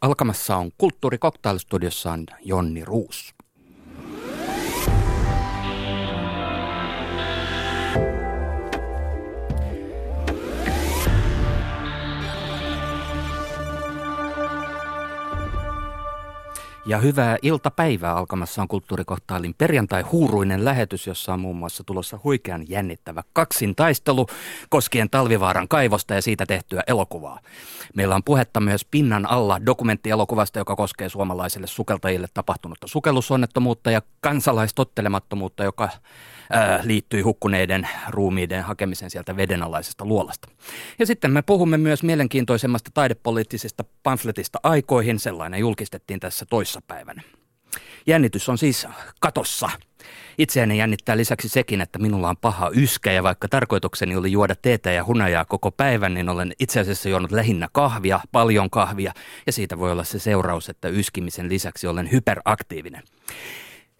alkamassa, on Kulttuuri Cocktail-studiossaan Jonni Ruus. Ja hyvää iltapäivää alkamassa on kulttuurikohtailin perjantai-huuruinen lähetys, jossa on muun muassa tulossa huikean jännittävä kaksintaistelu koskien Talvivaaran kaivosta ja siitä tehtyä elokuvaa. Meillä on puhetta myös Pinnan alla dokumenttielokuvasta, joka koskee suomalaisille sukeltajille tapahtunutta sukellusonnettomuutta ja kansalaistottelemattomuutta, joka liittyi hukkuneiden ruumiiden hakemisen sieltä vedenalaisesta luolasta. Ja sitten me puhumme myös mielenkiintoisemmasta taidepoliittisesta pamfletista aikoihin. Sellainen julkistettiin tässä toissapäivänä. Jännitys on siis katossa. Itseäni jännittää lisäksi sekin, että minulla on paha yskä ja vaikka tarkoitukseni oli juoda teetä ja hunajaa koko päivän, niin olen itse asiassa juonut lähinnä kahvia, paljon kahvia ja siitä voi olla se seuraus, että yskimisen lisäksi olen hyperaktiivinen.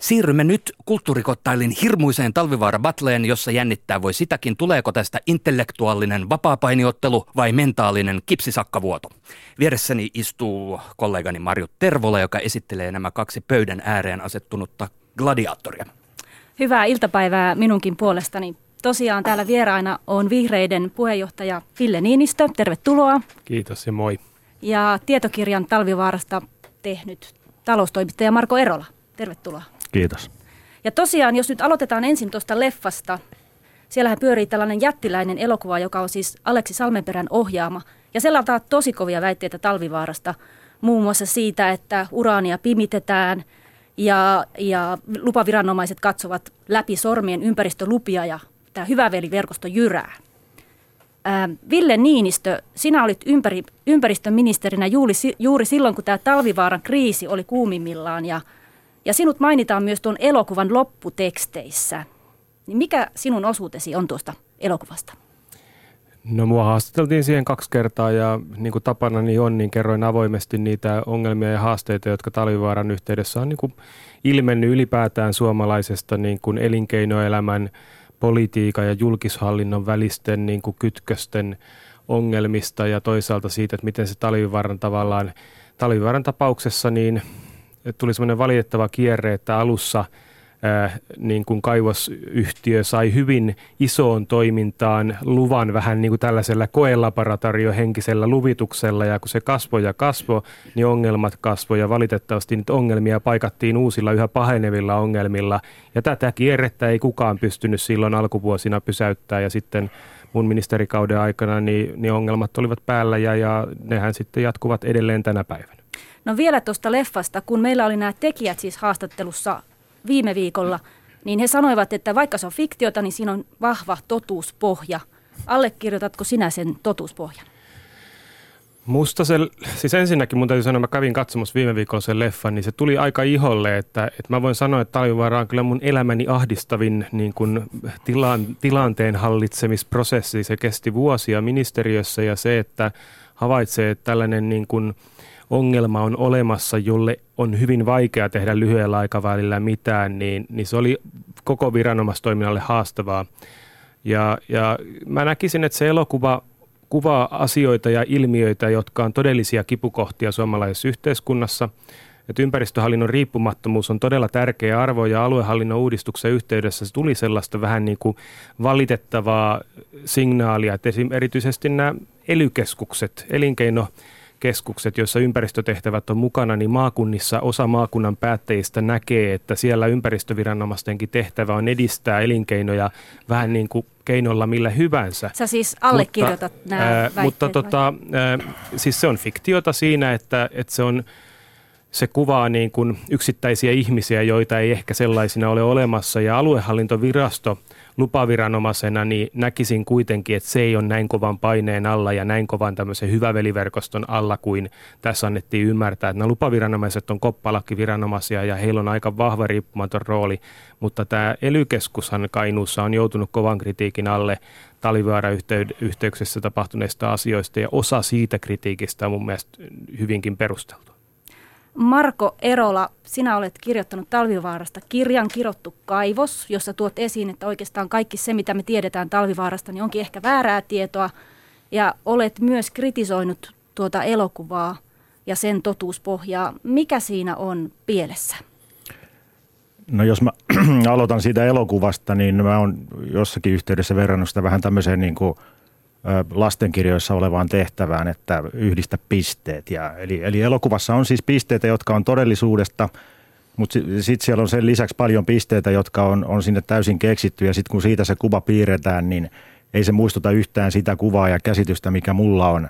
Siirrymme nyt kulttuurikottailin hirmuiseen talvivaara battleen, jossa jännittää voi sitäkin, tuleeko tästä intellektuaalinen vapaapainiottelu vai mentaalinen kipsisakkavuoto. Vieressäni istuu kollegani Marjo Tervola, joka esittelee nämä kaksi pöydän ääreen asettunutta gladiaattoria. Hyvää iltapäivää minunkin puolestani. Tosiaan täällä vieraina on vihreiden puheenjohtaja Ville Niinistö. Tervetuloa. Kiitos ja moi. Ja tietokirjan Talvivaarasta tehnyt taloustoimittaja Marko Erola. Tervetuloa. Kiitos. Ja tosiaan, jos nyt aloitetaan ensin tuosta leffasta, siellähän pyörii tällainen jättiläinen elokuva, joka on siis Aleksi Salmenperän ohjaama. Ja siellä on tosi kovia väitteitä Talvivaarasta, muun muassa siitä, että uraania pimitetään ja, ja lupaviranomaiset katsovat läpi sormien ympäristölupia ja tämä hyväveliverkosto jyrää. Ää, Ville Niinistö, sinä olit ympäri, ympäristöministerinä juuri, juuri silloin, kun tämä Talvivaaran kriisi oli kuumimmillaan ja – ja sinut mainitaan myös tuon elokuvan lopputeksteissä. Niin mikä sinun osuutesi on tuosta elokuvasta? No mua haastateltiin siihen kaksi kertaa ja niin kuin tapana niin on, niin kerroin avoimesti niitä ongelmia ja haasteita, jotka talvivaaran yhteydessä on niin kuin ilmennyt ylipäätään suomalaisesta niin kuin elinkeinoelämän, politiikan ja julkishallinnon välisten niin kuin kytkösten ongelmista ja toisaalta siitä, että miten se talvivaaran tavallaan, talvivaaran tapauksessa niin tuli semmoinen valitettava kierre, että alussa ää, niin kuin kaivosyhtiö sai hyvin isoon toimintaan luvan vähän niin kuin tällaisella koelaboratoriohenkisellä luvituksella ja kun se kasvoi ja kasvoi, niin ongelmat kasvoi ja valitettavasti niitä ongelmia paikattiin uusilla yhä pahenevilla ongelmilla ja tätä kierrettä ei kukaan pystynyt silloin alkuvuosina pysäyttää ja sitten mun ministerikauden aikana niin, niin ongelmat olivat päällä ja, ja nehän sitten jatkuvat edelleen tänä päivänä. No vielä tuosta leffasta, kun meillä oli nämä tekijät siis haastattelussa viime viikolla, niin he sanoivat, että vaikka se on fiktiota, niin siinä on vahva totuuspohja. Allekirjoitatko sinä sen totuuspohjan? Musta se, siis ensinnäkin mun täytyy sanoa, mä kävin katsomassa viime viikolla sen leffan, niin se tuli aika iholle, että, että mä voin sanoa, että Talvivaara on kyllä mun elämäni ahdistavin niin kuin tilan, tilanteen hallitsemisprosessi. Se kesti vuosia ministeriössä ja se, että havaitsee, että tällainen niin kuin – ongelma on olemassa, jolle on hyvin vaikea tehdä lyhyellä aikavälillä mitään, niin, niin se oli koko viranomaistoiminnalle haastavaa. Ja, ja mä näkisin, että se elokuva kuvaa asioita ja ilmiöitä, jotka on todellisia kipukohtia suomalaisessa yhteiskunnassa. Että ympäristöhallinnon riippumattomuus on todella tärkeä arvo ja aluehallinnon uudistuksen yhteydessä se tuli sellaista vähän niin kuin valitettavaa signaalia, että erityisesti nämä elykeskukset, elinkeino keskukset, joissa ympäristötehtävät on mukana, niin maakunnissa osa maakunnan päättäjistä näkee, että siellä ympäristöviranomaistenkin tehtävä on edistää elinkeinoja vähän niin kuin keinolla millä hyvänsä. Sä siis allekirjoitat mutta, nämä ää, Mutta tota, ää, siis se on fiktiota siinä, että, että se on se kuvaa niin kuin yksittäisiä ihmisiä, joita ei ehkä sellaisina ole olemassa. Ja aluehallintovirasto – lupaviranomaisena niin näkisin kuitenkin, että se ei ole näin kovan paineen alla ja näin kovan tämmöisen hyväveliverkoston alla kuin tässä annettiin ymmärtää. Että nämä lupaviranomaiset on koppalakkiviranomaisia ja heillä on aika vahva riippumaton rooli, mutta tämä ely Kainuussa on joutunut kovan kritiikin alle talvivaara-yhteyksissä tapahtuneista asioista ja osa siitä kritiikistä on mun mielestä hyvinkin perusteltu. Marko Erola, sinä olet kirjoittanut Talvivaarasta kirjan Kirottu kaivos, jossa tuot esiin, että oikeastaan kaikki se, mitä me tiedetään Talvivaarasta, niin onkin ehkä väärää tietoa. Ja olet myös kritisoinut tuota elokuvaa ja sen totuuspohjaa. Mikä siinä on pielessä? No jos mä aloitan siitä elokuvasta, niin mä oon jossakin yhteydessä verrannut sitä vähän tämmöiseen niin kuin lastenkirjoissa olevaan tehtävään, että yhdistä pisteet. Ja, eli, eli elokuvassa on siis pisteitä, jotka on todellisuudesta, mutta sitten sit siellä on sen lisäksi paljon pisteitä, jotka on, on sinne täysin keksitty. Ja sitten kun siitä se kuva piirretään, niin ei se muistuta yhtään sitä kuvaa ja käsitystä, mikä mulla on,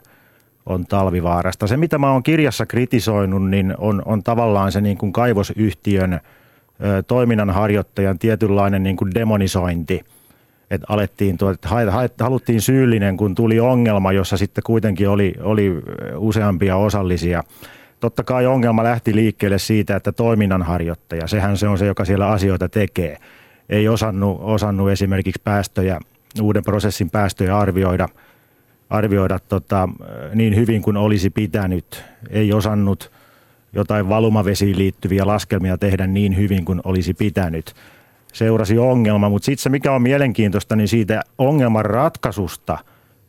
on talvivaarasta. Se, mitä mä oon kirjassa kritisoinut, niin on, on tavallaan se niin kuin kaivosyhtiön – toiminnanharjoittajan tietynlainen niin kuin demonisointi. Että alettiin, että haluttiin syyllinen, kun tuli ongelma, jossa sitten kuitenkin oli, oli useampia osallisia. Totta kai ongelma lähti liikkeelle siitä, että toiminnanharjoittaja, sehän se on se, joka siellä asioita tekee, ei osannut, osannut esimerkiksi päästöjä, uuden prosessin päästöjä arvioida, arvioida tota, niin hyvin kuin olisi pitänyt, ei osannut – jotain valumavesiin liittyviä laskelmia tehdä niin hyvin kuin olisi pitänyt. Seurasi ongelma, mutta sitten se mikä on mielenkiintoista, niin siitä ongelman ratkaisusta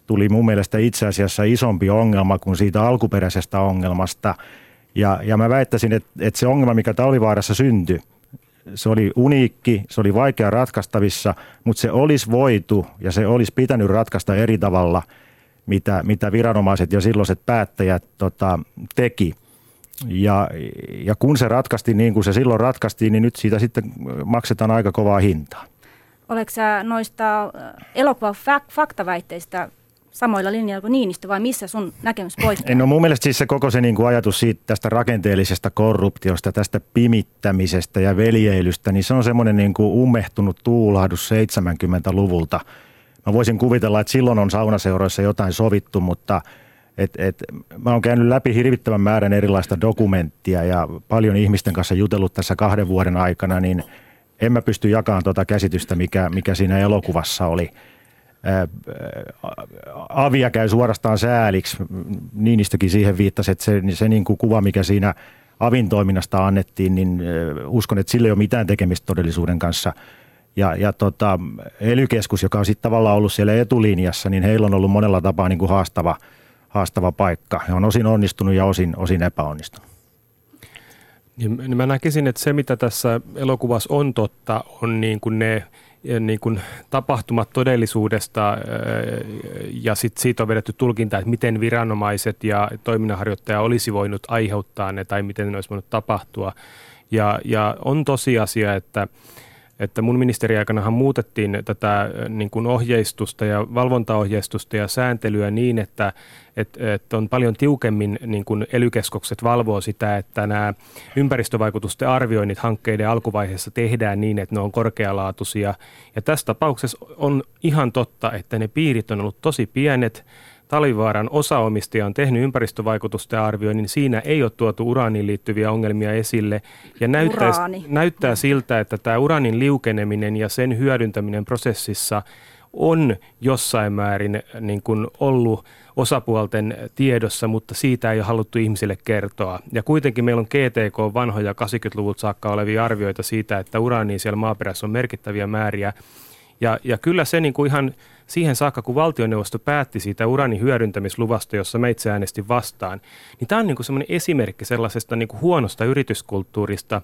tuli mun mielestä itse asiassa isompi ongelma kuin siitä alkuperäisestä ongelmasta. Ja, ja mä väittäisin, että, että se ongelma, mikä Talvivaarassa syntyi, se oli uniikki, se oli vaikea ratkaistavissa, mutta se olisi voitu ja se olisi pitänyt ratkaista eri tavalla, mitä, mitä viranomaiset ja silloiset päättäjät tota, teki – ja, ja kun se ratkaisti niin kuin se silloin ratkaistiin, niin nyt siitä sitten maksetaan aika kovaa hintaa. Oletko sä noista elokuvan faktaväitteistä samoilla linjoilla kuin Niinistö vai missä sun näkemys poikkeaa? No mun mielestä siis se koko se niin kuin ajatus siitä tästä rakenteellisesta korruptiosta, tästä pimittämisestä ja veljeilystä, niin se on semmoinen niin kuin ummehtunut tuulahdus 70-luvulta. Mä voisin kuvitella, että silloin on saunaseuroissa jotain sovittu, mutta – et, et, mä oon käynyt läpi hirvittävän määrän erilaista dokumenttia ja paljon ihmisten kanssa jutellut tässä kahden vuoden aikana, niin en mä pysty jakamaan tuota käsitystä, mikä, mikä siinä elokuvassa oli. Avia käy suorastaan sääliksi. Niinistökin siihen viittasi, että se, se niin kuin kuva, mikä siinä avin toiminnasta annettiin, niin uskon, että sillä ei ole mitään tekemistä todellisuuden kanssa. Ja, ja tota, ely joka on sitten tavallaan ollut siellä etulinjassa, niin heillä on ollut monella tapaa niin kuin haastava – haastava paikka. He on osin onnistunut ja osin, osin epäonnistunut. Niin, niin mä näkisin, että se mitä tässä elokuvassa on totta, on niin kuin ne niin kuin tapahtumat todellisuudesta ja sit siitä on vedetty tulkinta, että miten viranomaiset ja toiminnanharjoittaja olisi voinut aiheuttaa ne tai miten ne olisi voinut tapahtua. Ja, ja on tosiasia, että että mun ministeriaikanahan muutettiin tätä äh, niin kuin ohjeistusta ja valvontaohjeistusta ja sääntelyä niin, että, että, että on paljon tiukemmin niin kuin ely valvoo sitä, että nämä ympäristövaikutusten arvioinnit hankkeiden alkuvaiheessa tehdään niin, että ne on korkealaatuisia. Ja tässä tapauksessa on ihan totta, että ne piirit on ollut tosi pienet, Talivaaran osaomistaja on tehnyt ympäristövaikutusten arvioinnin, niin siinä ei ole tuotu uraaniin liittyviä ongelmia esille. Ja näyttää, näyttää siltä, että tämä uraanin liukeneminen ja sen hyödyntäminen prosessissa on jossain määrin niin kuin ollut osapuolten tiedossa, mutta siitä ei ole haluttu ihmisille kertoa. Ja kuitenkin meillä on GTK vanhoja 80-luvulta saakka olevia arvioita siitä, että uraania siellä maaperässä on merkittäviä määriä. Ja, ja kyllä se niin kuin ihan siihen saakka, kun valtioneuvosto päätti siitä uranin hyödyntämisluvasta, jossa me itse äänestin vastaan, niin tämä on niin kuin semmoinen esimerkki sellaisesta niin kuin huonosta yrityskulttuurista,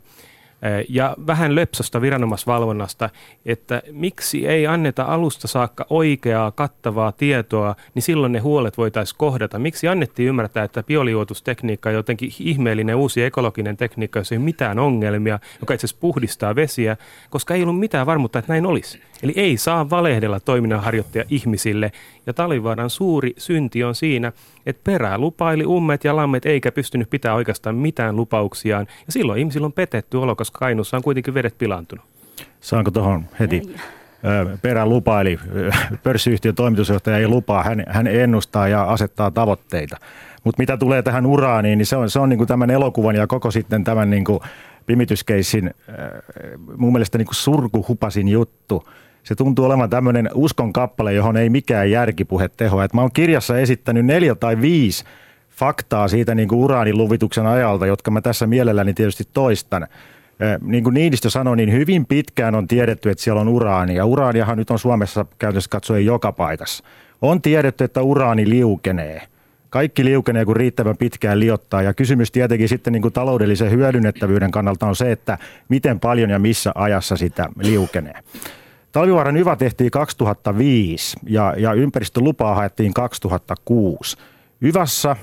ja vähän lepsosta viranomaisvalvonnasta, että miksi ei anneta alusta saakka oikeaa, kattavaa tietoa, niin silloin ne huolet voitaisiin kohdata. Miksi annettiin ymmärtää, että bioliuotustekniikka on jotenkin ihmeellinen uusi ekologinen tekniikka, jossa ei ole mitään ongelmia, joka itse asiassa puhdistaa vesiä, koska ei ollut mitään varmuutta, että näin olisi. Eli ei saa valehdella toiminnanharjoittaja ihmisille. Ja Talivaaran suuri synti on siinä, että perää lupaili ummet ja lammet eikä pystynyt pitää oikeastaan mitään lupauksiaan. Ja silloin ihmisillä on petetty olo, koska Kainuussa on kuitenkin vedet pilantunut. Saanko tuohon heti? Perä lupaili, pörssiyhtiön toimitusjohtaja ei lupaa, hän, hän ennustaa ja asettaa tavoitteita. Mutta mitä tulee tähän uraaniin, niin se on, se on niin kuin tämän elokuvan ja koko sitten tämän niin kuin pimityskeissin mun mielestä niin kuin surkuhupasin juttu – se tuntuu olevan tämmöinen uskon kappale, johon ei mikään järkipuhe tehoa. Et mä oon kirjassa esittänyt neljä tai viisi faktaa siitä niin kuin uraaniluvituksen ajalta, jotka mä tässä mielelläni tietysti toistan. Niin kuin Niinistö sanoi, niin hyvin pitkään on tiedetty, että siellä on uraani. Ja uraaniahan nyt on Suomessa käytössä katsoen joka paikassa. On tiedetty, että uraani liukenee. Kaikki liukenee, kun riittävän pitkään liottaa. Ja kysymys tietenkin sitten niin kuin taloudellisen hyödynnettävyyden kannalta on se, että miten paljon ja missä ajassa sitä liukenee. Talvivaaran hyvä tehtiin 2005 ja, ja ympäristölupaa haettiin 2006. Yvässä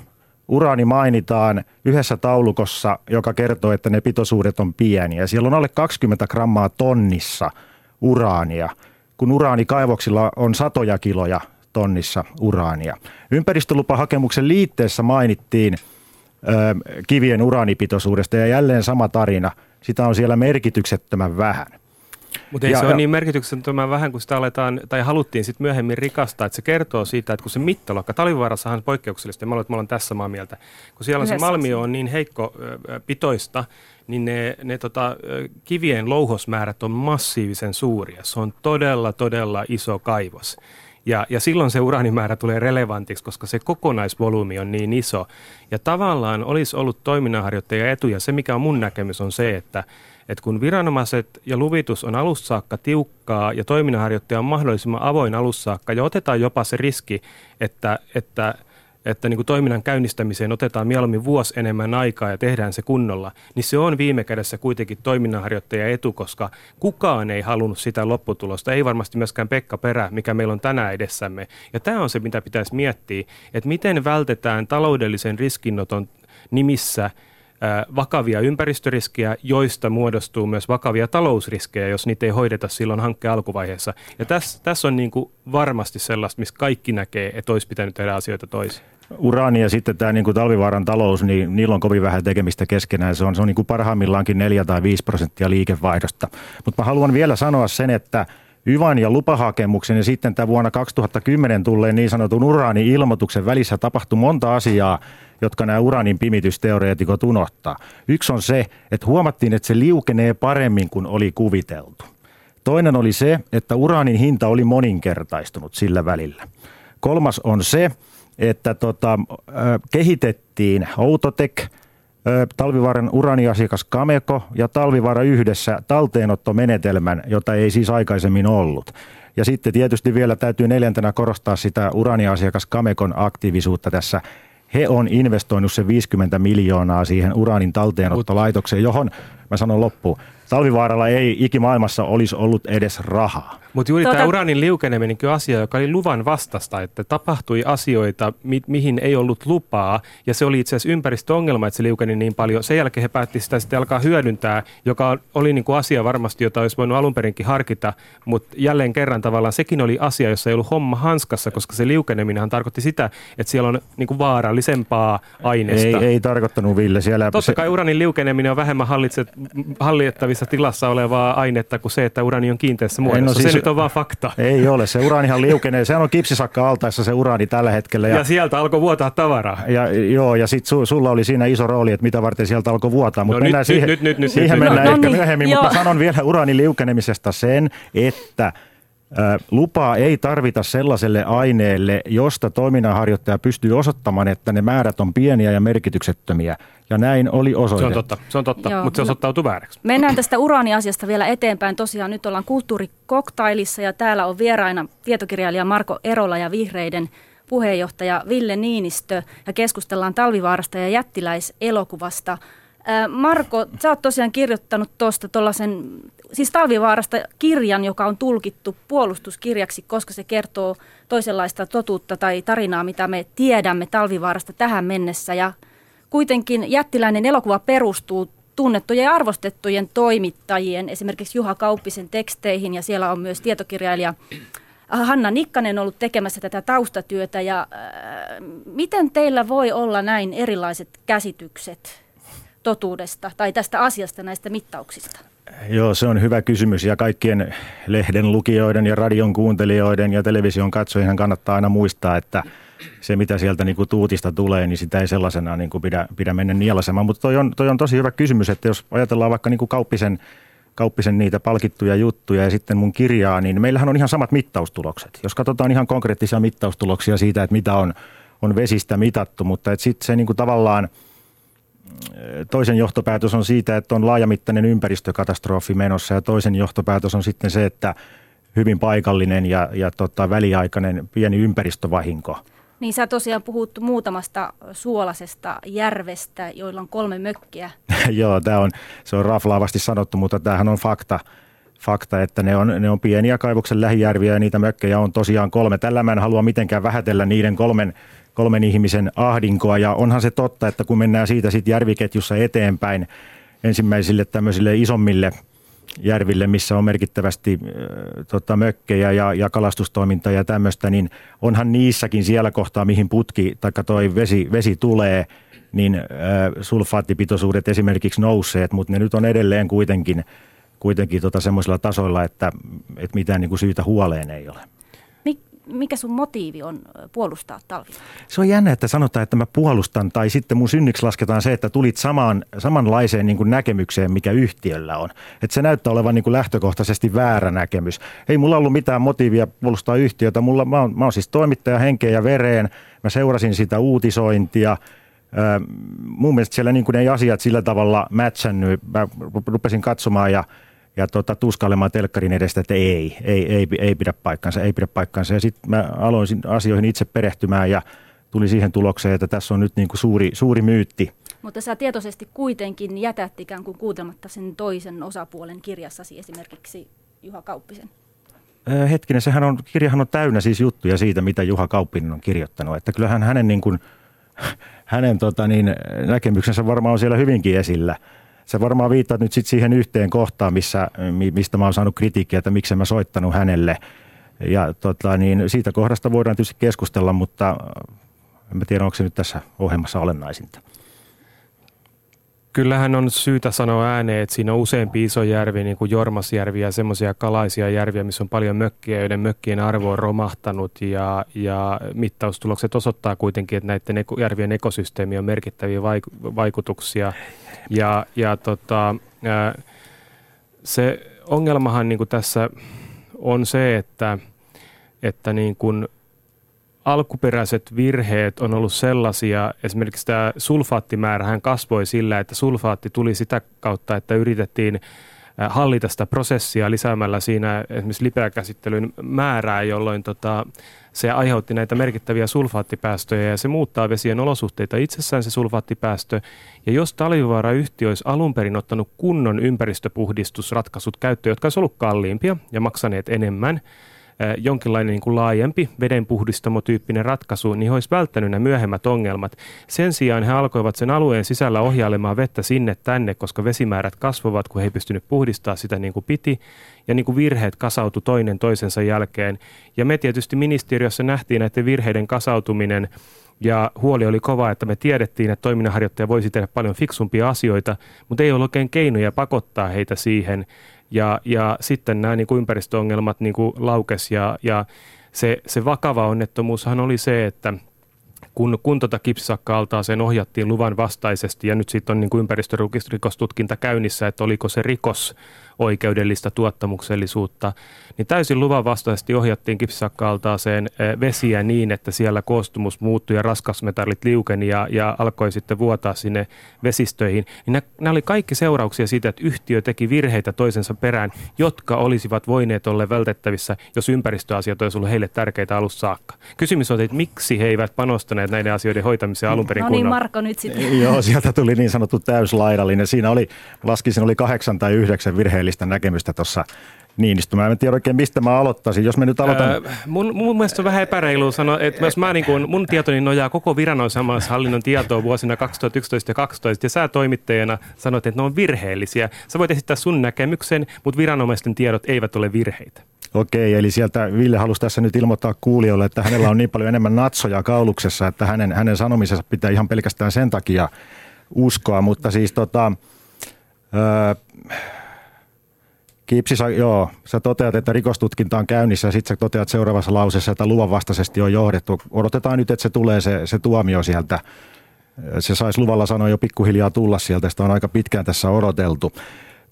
uraani mainitaan yhdessä taulukossa, joka kertoo, että ne pitoisuudet on pieniä. Siellä on alle 20 grammaa tonnissa uraania, kun uraanikaivoksilla on satoja kiloja tonnissa uraania. Ympäristölupahakemuksen liitteessä mainittiin ö, kivien uraanipitoisuudesta ja jälleen sama tarina. Sitä on siellä merkityksettömän vähän. Mutta ei ja, se ole niin merkityksettömän vähän, kun sitä aletaan, tai haluttiin sitten myöhemmin rikastaa, että se kertoo siitä, että kun se mittaluokka, Talvivaarassahan ja mä olen, että mä olen tässä samaa mieltä, kun siellä Yhdessä se malmio on niin heikko pitoista, niin ne, ne tota, kivien louhosmäärät on massiivisen suuria. Se on todella, todella iso kaivos. Ja, ja silloin se uraanimäärä tulee relevantiksi, koska se kokonaisvolyymi on niin iso. Ja tavallaan olisi ollut toiminnanharjoittaja etu, ja se mikä on mun näkemys on se, että, että kun viranomaiset ja luvitus on alussa saakka tiukkaa ja toiminnanharjoittaja on mahdollisimman avoin alussa saakka ja otetaan jopa se riski, että, että että niin kuin toiminnan käynnistämiseen otetaan mieluummin vuosi enemmän aikaa ja tehdään se kunnolla, niin se on viime kädessä kuitenkin toiminnanharjoittaja etu, koska kukaan ei halunnut sitä lopputulosta, ei varmasti myöskään Pekka Perä, mikä meillä on tänään edessämme. Ja tämä on se, mitä pitäisi miettiä, että miten vältetään taloudellisen riskinoton nimissä vakavia ympäristöriskejä, joista muodostuu myös vakavia talousriskejä, jos niitä ei hoideta silloin hankkeen alkuvaiheessa. Ja tässä, tässä on niin kuin varmasti sellaista, missä kaikki näkee, että olisi pitänyt tehdä asioita toisin uraani ja sitten tämä niin kuin talvivaaran talous, niin niillä on kovin vähän tekemistä keskenään. Se on, se on niin kuin parhaimmillaankin 4 tai 5 prosenttia liikevaihdosta. Mutta mä haluan vielä sanoa sen, että Yvan ja lupahakemuksen ja sitten tämä vuonna 2010 tulleen niin sanotun uraani-ilmoituksen välissä tapahtui monta asiaa, jotka nämä uraanin pimitysteoreetikot unohtaa. Yksi on se, että huomattiin, että se liukenee paremmin kuin oli kuviteltu. Toinen oli se, että uraanin hinta oli moninkertaistunut sillä välillä. Kolmas on se, että tota, kehitettiin Autotek, Talvivaaran uraniasiakas Kameko ja Talvivaara yhdessä talteenottomenetelmän, jota ei siis aikaisemmin ollut. Ja sitten tietysti vielä täytyy neljäntenä korostaa sitä uraniasiakas Kamekon aktiivisuutta tässä he on investoinut se 50 miljoonaa siihen uraanin talteenottolaitokseen, johon, mä sanon loppuun, Talvivaaralla ei ikimaailmassa olisi ollut edes rahaa. Mutta juuri tuota... tämä uraanin liukeneminen on asia, joka oli luvan vastasta, että tapahtui asioita, mi- mihin ei ollut lupaa, ja se oli itse asiassa ympäristöongelma, että se liukeni niin paljon. Sen jälkeen he päätti sitä sitten alkaa hyödyntää, joka oli niin kuin asia varmasti, jota olisi voinut alun perinkin harkita, mutta jälleen kerran tavallaan sekin oli asia, jossa ei ollut homma hanskassa, koska se liukeneminen tarkoitti sitä, että siellä on niin kuin vaarallisempaa aineesta. Ei, ei tarkoittanut Ville. Siellä Totta kai uraanin liukeneminen on vähemmän hallittavissa tilassa olevaa ainetta kuin se, että urani on kiinteässä muodossa. No siis, se nyt on vaan fakta. Ei ole, se uraanihan liukenee. Se on kipsisakka altaessa se uraani tällä hetkellä. Ja, ja sieltä alkoi vuotaa tavaraa. Ja, joo, ja sitten su, sulla oli siinä iso rooli, että mitä varten sieltä alkoi vuotaa. Mutta no mennään nyt, siihen, nyt, nyt, nyt, siihen nyt, mennään no, ehkä no, myöhemmin, joo. mutta sanon vielä uraanin liukenemisesta sen, että – Lupaa ei tarvita sellaiselle aineelle, josta toiminnanharjoittaja pystyy osoittamaan, että ne määrät on pieniä ja merkityksettömiä. Ja näin oli osoitettu. Se on totta, se on totta Joo, mutta se osoittautui vääräksi. Mennään tästä uraaniasiasta vielä eteenpäin. Tosiaan nyt ollaan kulttuurikoktailissa ja täällä on vieraina tietokirjailija Marko Erola ja Vihreiden puheenjohtaja Ville Niinistö ja keskustellaan Talvivaarasta ja jättiläiselokuvasta. Marko, sä oot tosiaan kirjoittanut tuosta tuollaisen, siis Talvivaarasta kirjan, joka on tulkittu puolustuskirjaksi, koska se kertoo toisenlaista totuutta tai tarinaa, mitä me tiedämme Talvivaarasta tähän mennessä. Ja kuitenkin jättiläinen elokuva perustuu tunnettujen ja arvostettujen toimittajien, esimerkiksi Juha Kauppisen teksteihin, ja siellä on myös tietokirjailija Hanna Nikkanen ollut tekemässä tätä taustatyötä. Ja äh, miten teillä voi olla näin erilaiset käsitykset totuudesta tai tästä asiasta näistä mittauksista? Joo, se on hyvä kysymys ja kaikkien lehden lukijoiden ja radion kuuntelijoiden ja television katsojien kannattaa aina muistaa, että se mitä sieltä niin kuin tuutista tulee, niin sitä ei sellaisena niin kuin pidä, pidä mennä nielasemaan. Mutta toi on, toi on tosi hyvä kysymys, että jos ajatellaan vaikka niin kuin kauppisen, kauppisen niitä palkittuja juttuja ja sitten mun kirjaa, niin meillähän on ihan samat mittaustulokset. Jos katsotaan ihan konkreettisia mittaustuloksia siitä, että mitä on, on vesistä mitattu, mutta sitten se niin kuin tavallaan – toisen johtopäätös on siitä, että on laajamittainen ympäristökatastrofi menossa ja toisen johtopäätös on sitten se, että hyvin paikallinen ja, ja tota, väliaikainen pieni ympäristövahinko Niin sä tosiaan puhut muutamasta suolasesta järvestä, joilla on kolme mökkiä. Joo, tämä on, se on raflaavasti sanottu, mutta tämähän on fakta, fakta että ne on, ne on pieniä kaivoksen lähijärviä ja niitä mökkejä on tosiaan kolme. Tällä mä en halua mitenkään vähätellä niiden kolmen, kolmen ihmisen ahdinkoa. Ja onhan se totta, että kun mennään siitä sitten järviketjussa eteenpäin ensimmäisille tämmöisille isommille – järville, missä on merkittävästi tota, mökkejä ja, ja kalastustoimintaa ja tämmöistä, niin onhan niissäkin siellä kohtaa, mihin putki tai toi vesi, vesi tulee, niin äh, sulfaattipitoisuudet esimerkiksi nousseet, mutta ne nyt on edelleen kuitenkin, kuitenkin tota semmoisilla tasoilla, että, että mitään niin kuin syytä huoleen ei ole mikä sun motiivi on puolustaa talvia? Se on jännä, että sanotaan, että mä puolustan, tai sitten mun synniksi lasketaan se, että tulit samaan, samanlaiseen niin kuin näkemykseen, mikä yhtiöllä on. Että se näyttää olevan niin kuin lähtökohtaisesti väärä näkemys. Ei mulla ollut mitään motiivia puolustaa yhtiötä. Mulla, mä, oon, mä oon siis toimittaja henkeen ja vereen. Mä seurasin sitä uutisointia. mun mielestä siellä niin kuin ei asiat sillä tavalla mätsännyt. Mä rupesin katsomaan ja – ja tota, tuskailemaan telkkarin edestä, että ei, ei, ei, ei pidä paikkansa, ei pidä paikkansa. Ja sitten mä aloin asioihin itse perehtymään ja tuli siihen tulokseen, että tässä on nyt niin kuin suuri, suuri myytti. Mutta sä tietoisesti kuitenkin jätät ikään kuin kuutelematta sen toisen osapuolen kirjassasi, esimerkiksi Juha Kauppisen. Hetkinen, sehän on, kirjahan on täynnä siis juttuja siitä, mitä Juha Kauppinen on kirjoittanut. Että kyllähän hänen, niin kuin, hänen tota niin, näkemyksensä varmaan on siellä hyvinkin esillä – Sä varmaan viittaat nyt sit siihen yhteen kohtaan, missä, mistä mä oon saanut kritiikkiä, että miksi mä soittanut hänelle. Ja tota, niin siitä kohdasta voidaan tietysti keskustella, mutta en mä tiedä, onko se nyt tässä ohjelmassa olennaisinta. Kyllähän on syytä sanoa ääneen, että siinä on useampi iso järvi, niin kuin Jormasjärvi ja semmoisia kalaisia järviä, missä on paljon mökkiä, joiden mökkien arvo on romahtanut. Ja, ja mittaustulokset osoittaa kuitenkin, että näiden järvien ekosysteemi on merkittäviä vaikutuksia. Ja, ja tota, se ongelmahan niin kuin tässä on se, että, että niin kuin alkuperäiset virheet on ollut sellaisia, esimerkiksi tämä sulfaattimäärähän kasvoi sillä, että sulfaatti tuli sitä kautta, että yritettiin hallita sitä prosessia lisäämällä siinä esimerkiksi lipeäkäsittelyn määrää, jolloin tota, se aiheutti näitä merkittäviä sulfaattipäästöjä ja se muuttaa vesien olosuhteita itsessään se sulfaattipäästö. Ja jos Talvivaara-yhtiö olisi alun perin ottanut kunnon ympäristöpuhdistusratkaisut käyttöön, jotka olisivat olleet kalliimpia ja maksaneet enemmän, jonkinlainen niin kuin laajempi vedenpuhdistamotyyppinen ratkaisu, niin he olisi välttänyt nämä myöhemmät ongelmat. Sen sijaan he alkoivat sen alueen sisällä ohjailemaan vettä sinne tänne, koska vesimäärät kasvavat, kun he ei pystynyt puhdistamaan sitä niin kuin piti ja niin kuin virheet kasautu toinen toisensa jälkeen. Ja me tietysti ministeriössä nähtiin näiden virheiden kasautuminen ja huoli oli kova, että me tiedettiin, että toiminnanharjoittaja voisi tehdä paljon fiksumpia asioita, mutta ei ollut oikein keinoja pakottaa heitä siihen. Ja, ja sitten nämä niin kuin ympäristöongelmat niin kuin laukes ja, ja se, se vakava onnettomuushan oli se, että kun, kun tota kipsisakka-altaaseen ohjattiin luvan vastaisesti ja nyt sitten on niin kuin ympäristörikostutkinta käynnissä, että oliko se rikos oikeudellista tuottamuksellisuutta, niin täysin luvanvastaisesti ohjattiin kipsisakka-altaaseen eh, vesiä niin, että siellä koostumus muuttui ja raskasmetallit liukeni ja, ja alkoi sitten vuotaa sinne vesistöihin. Niin nämä, nämä oli kaikki seurauksia siitä, että yhtiö teki virheitä toisensa perään, jotka olisivat voineet olla vältettävissä, jos ympäristöasiat olisivat ollut heille tärkeitä alusta saakka. Kysymys on, että miksi he eivät panostaneet näiden asioiden hoitamiseen alun perin No niin, Marko nyt sitten. Joo, sieltä tuli niin sanottu täyslaidallinen. Siinä oli, laskisin, oli kahdeksan tai yhdeksän virheellistä näkemystä tuossa Niinistö. Mä en tiedä oikein, mistä mä aloittaisin. Jos me nyt aloitan... Öö, mun, mun mielestä on vähän epäreilu sanoa, että jos mä niin kuin, mun tietoni nojaa koko viranomaishallinnon tietoa vuosina 2011 ja 2012, ja sä toimittajana sanoit, että ne on virheellisiä. Sä voit esittää sun näkemyksen, mutta viranomaisten tiedot eivät ole virheitä. Okei, eli sieltä Ville halusi tässä nyt ilmoittaa kuulijoille, että hänellä on niin paljon enemmän natsoja kauluksessa, että hänen, hänen sanomisensa pitää ihan pelkästään sen takia uskoa, mutta siis tota, öö, Kipsi, joo, sä toteat, että rikostutkinta on käynnissä ja sitten sä toteat seuraavassa lauseessa, että luvan vastaisesti on johdettu. Odotetaan nyt, että se tulee se, se tuomio sieltä. Se saisi luvalla sanoa jo pikkuhiljaa tulla sieltä, sitä on aika pitkään tässä odoteltu.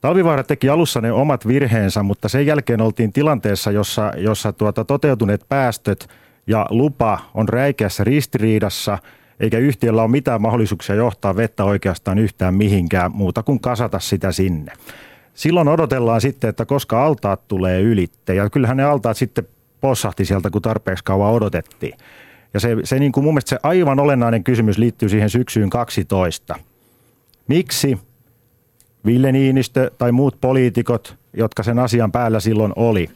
Talvivaara teki alussa ne omat virheensä, mutta sen jälkeen oltiin tilanteessa, jossa, jossa tuota, toteutuneet päästöt ja lupa on räikeässä ristiriidassa, eikä yhtiöllä ole mitään mahdollisuuksia johtaa vettä oikeastaan yhtään mihinkään muuta kuin kasata sitä sinne. Silloin odotellaan sitten, että koska altaat tulee ylitte. Ja kyllähän ne altaat sitten possahti sieltä, kun tarpeeksi kauan odotettiin. Ja se, se niin kuin mun mielestä se aivan olennainen kysymys liittyy siihen syksyyn 12. Miksi Ville Niinistö tai muut poliitikot, jotka sen asian päällä silloin oli,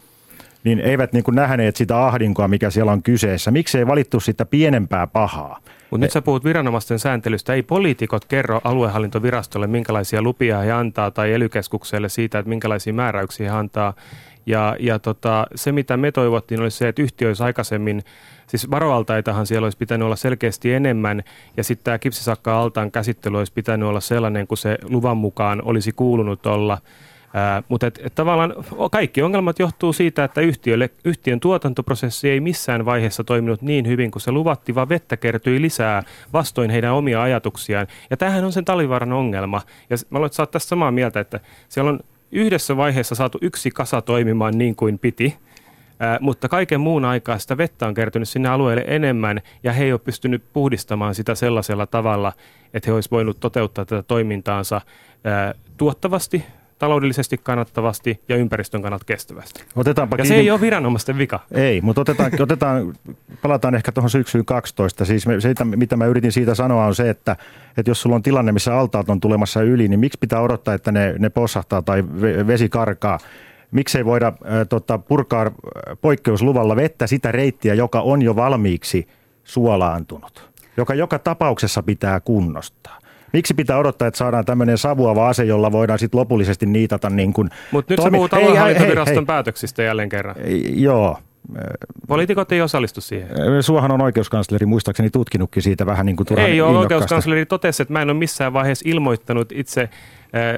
niin eivät niin kuin nähneet sitä ahdinkoa, mikä siellä on kyseessä. Miksi ei valittu sitä pienempää pahaa? Mutta nyt sä puhut viranomaisten sääntelystä. Ei poliitikot kerro aluehallintovirastolle, minkälaisia lupia he antaa tai elykeskukselle siitä, että minkälaisia määräyksiä he antaa. Ja, ja tota, se, mitä me toivottiin, oli se, että yhtiö olisi aikaisemmin, siis varoaltaitahan siellä olisi pitänyt olla selkeästi enemmän, ja sitten tämä kipsisakka-altaan käsittely olisi pitänyt olla sellainen, kuin se luvan mukaan olisi kuulunut olla – Ää, mutta et, et tavallaan kaikki ongelmat johtuu siitä, että yhtiölle, yhtiön tuotantoprosessi ei missään vaiheessa toiminut niin hyvin kuin se luvatti, vaan vettä kertyi lisää vastoin heidän omia ajatuksiaan. Ja tämähän on sen talvivaaran ongelma. Ja mä luulen, että tässä samaa mieltä, että siellä on yhdessä vaiheessa saatu yksi kasa toimimaan niin kuin piti, Ää, mutta kaiken muun aikaa sitä vettä on kertynyt sinne alueelle enemmän ja he ei ole pystynyt puhdistamaan sitä sellaisella tavalla, että he olisivat voinut toteuttaa tätä toimintaansa ää, tuottavasti, taloudellisesti kannattavasti ja ympäristön kannalta kestävästi. Otetaanpa ja kiinni. se ei ole viranomaisten vika. Ei, mutta otetaan, otetaan, palataan ehkä tuohon syksyyn 12. Siis se, mitä mä yritin siitä sanoa on se, että, että jos sulla on tilanne, missä altaat on tulemassa yli, niin miksi pitää odottaa, että ne, ne possahtaa tai vesi karkaa? Miksei voida äh, tota, purkaa poikkeusluvalla vettä sitä reittiä, joka on jo valmiiksi suolaantunut, joka joka tapauksessa pitää kunnostaa. Miksi pitää odottaa, että saadaan tämmöinen savuava ase, jolla voidaan sitten lopullisesti niitata niin kuin... Mutta nyt toimi- sä puhut aluehallintoviraston päätöksistä jälleen kerran. Joo, Poliitikot ei osallistu siihen. Suohan on oikeuskansleri muistaakseni tutkinutkin siitä vähän niin kuin Ei ole, oikeuskansleri totesi, että mä en ole missään vaiheessa ilmoittanut itse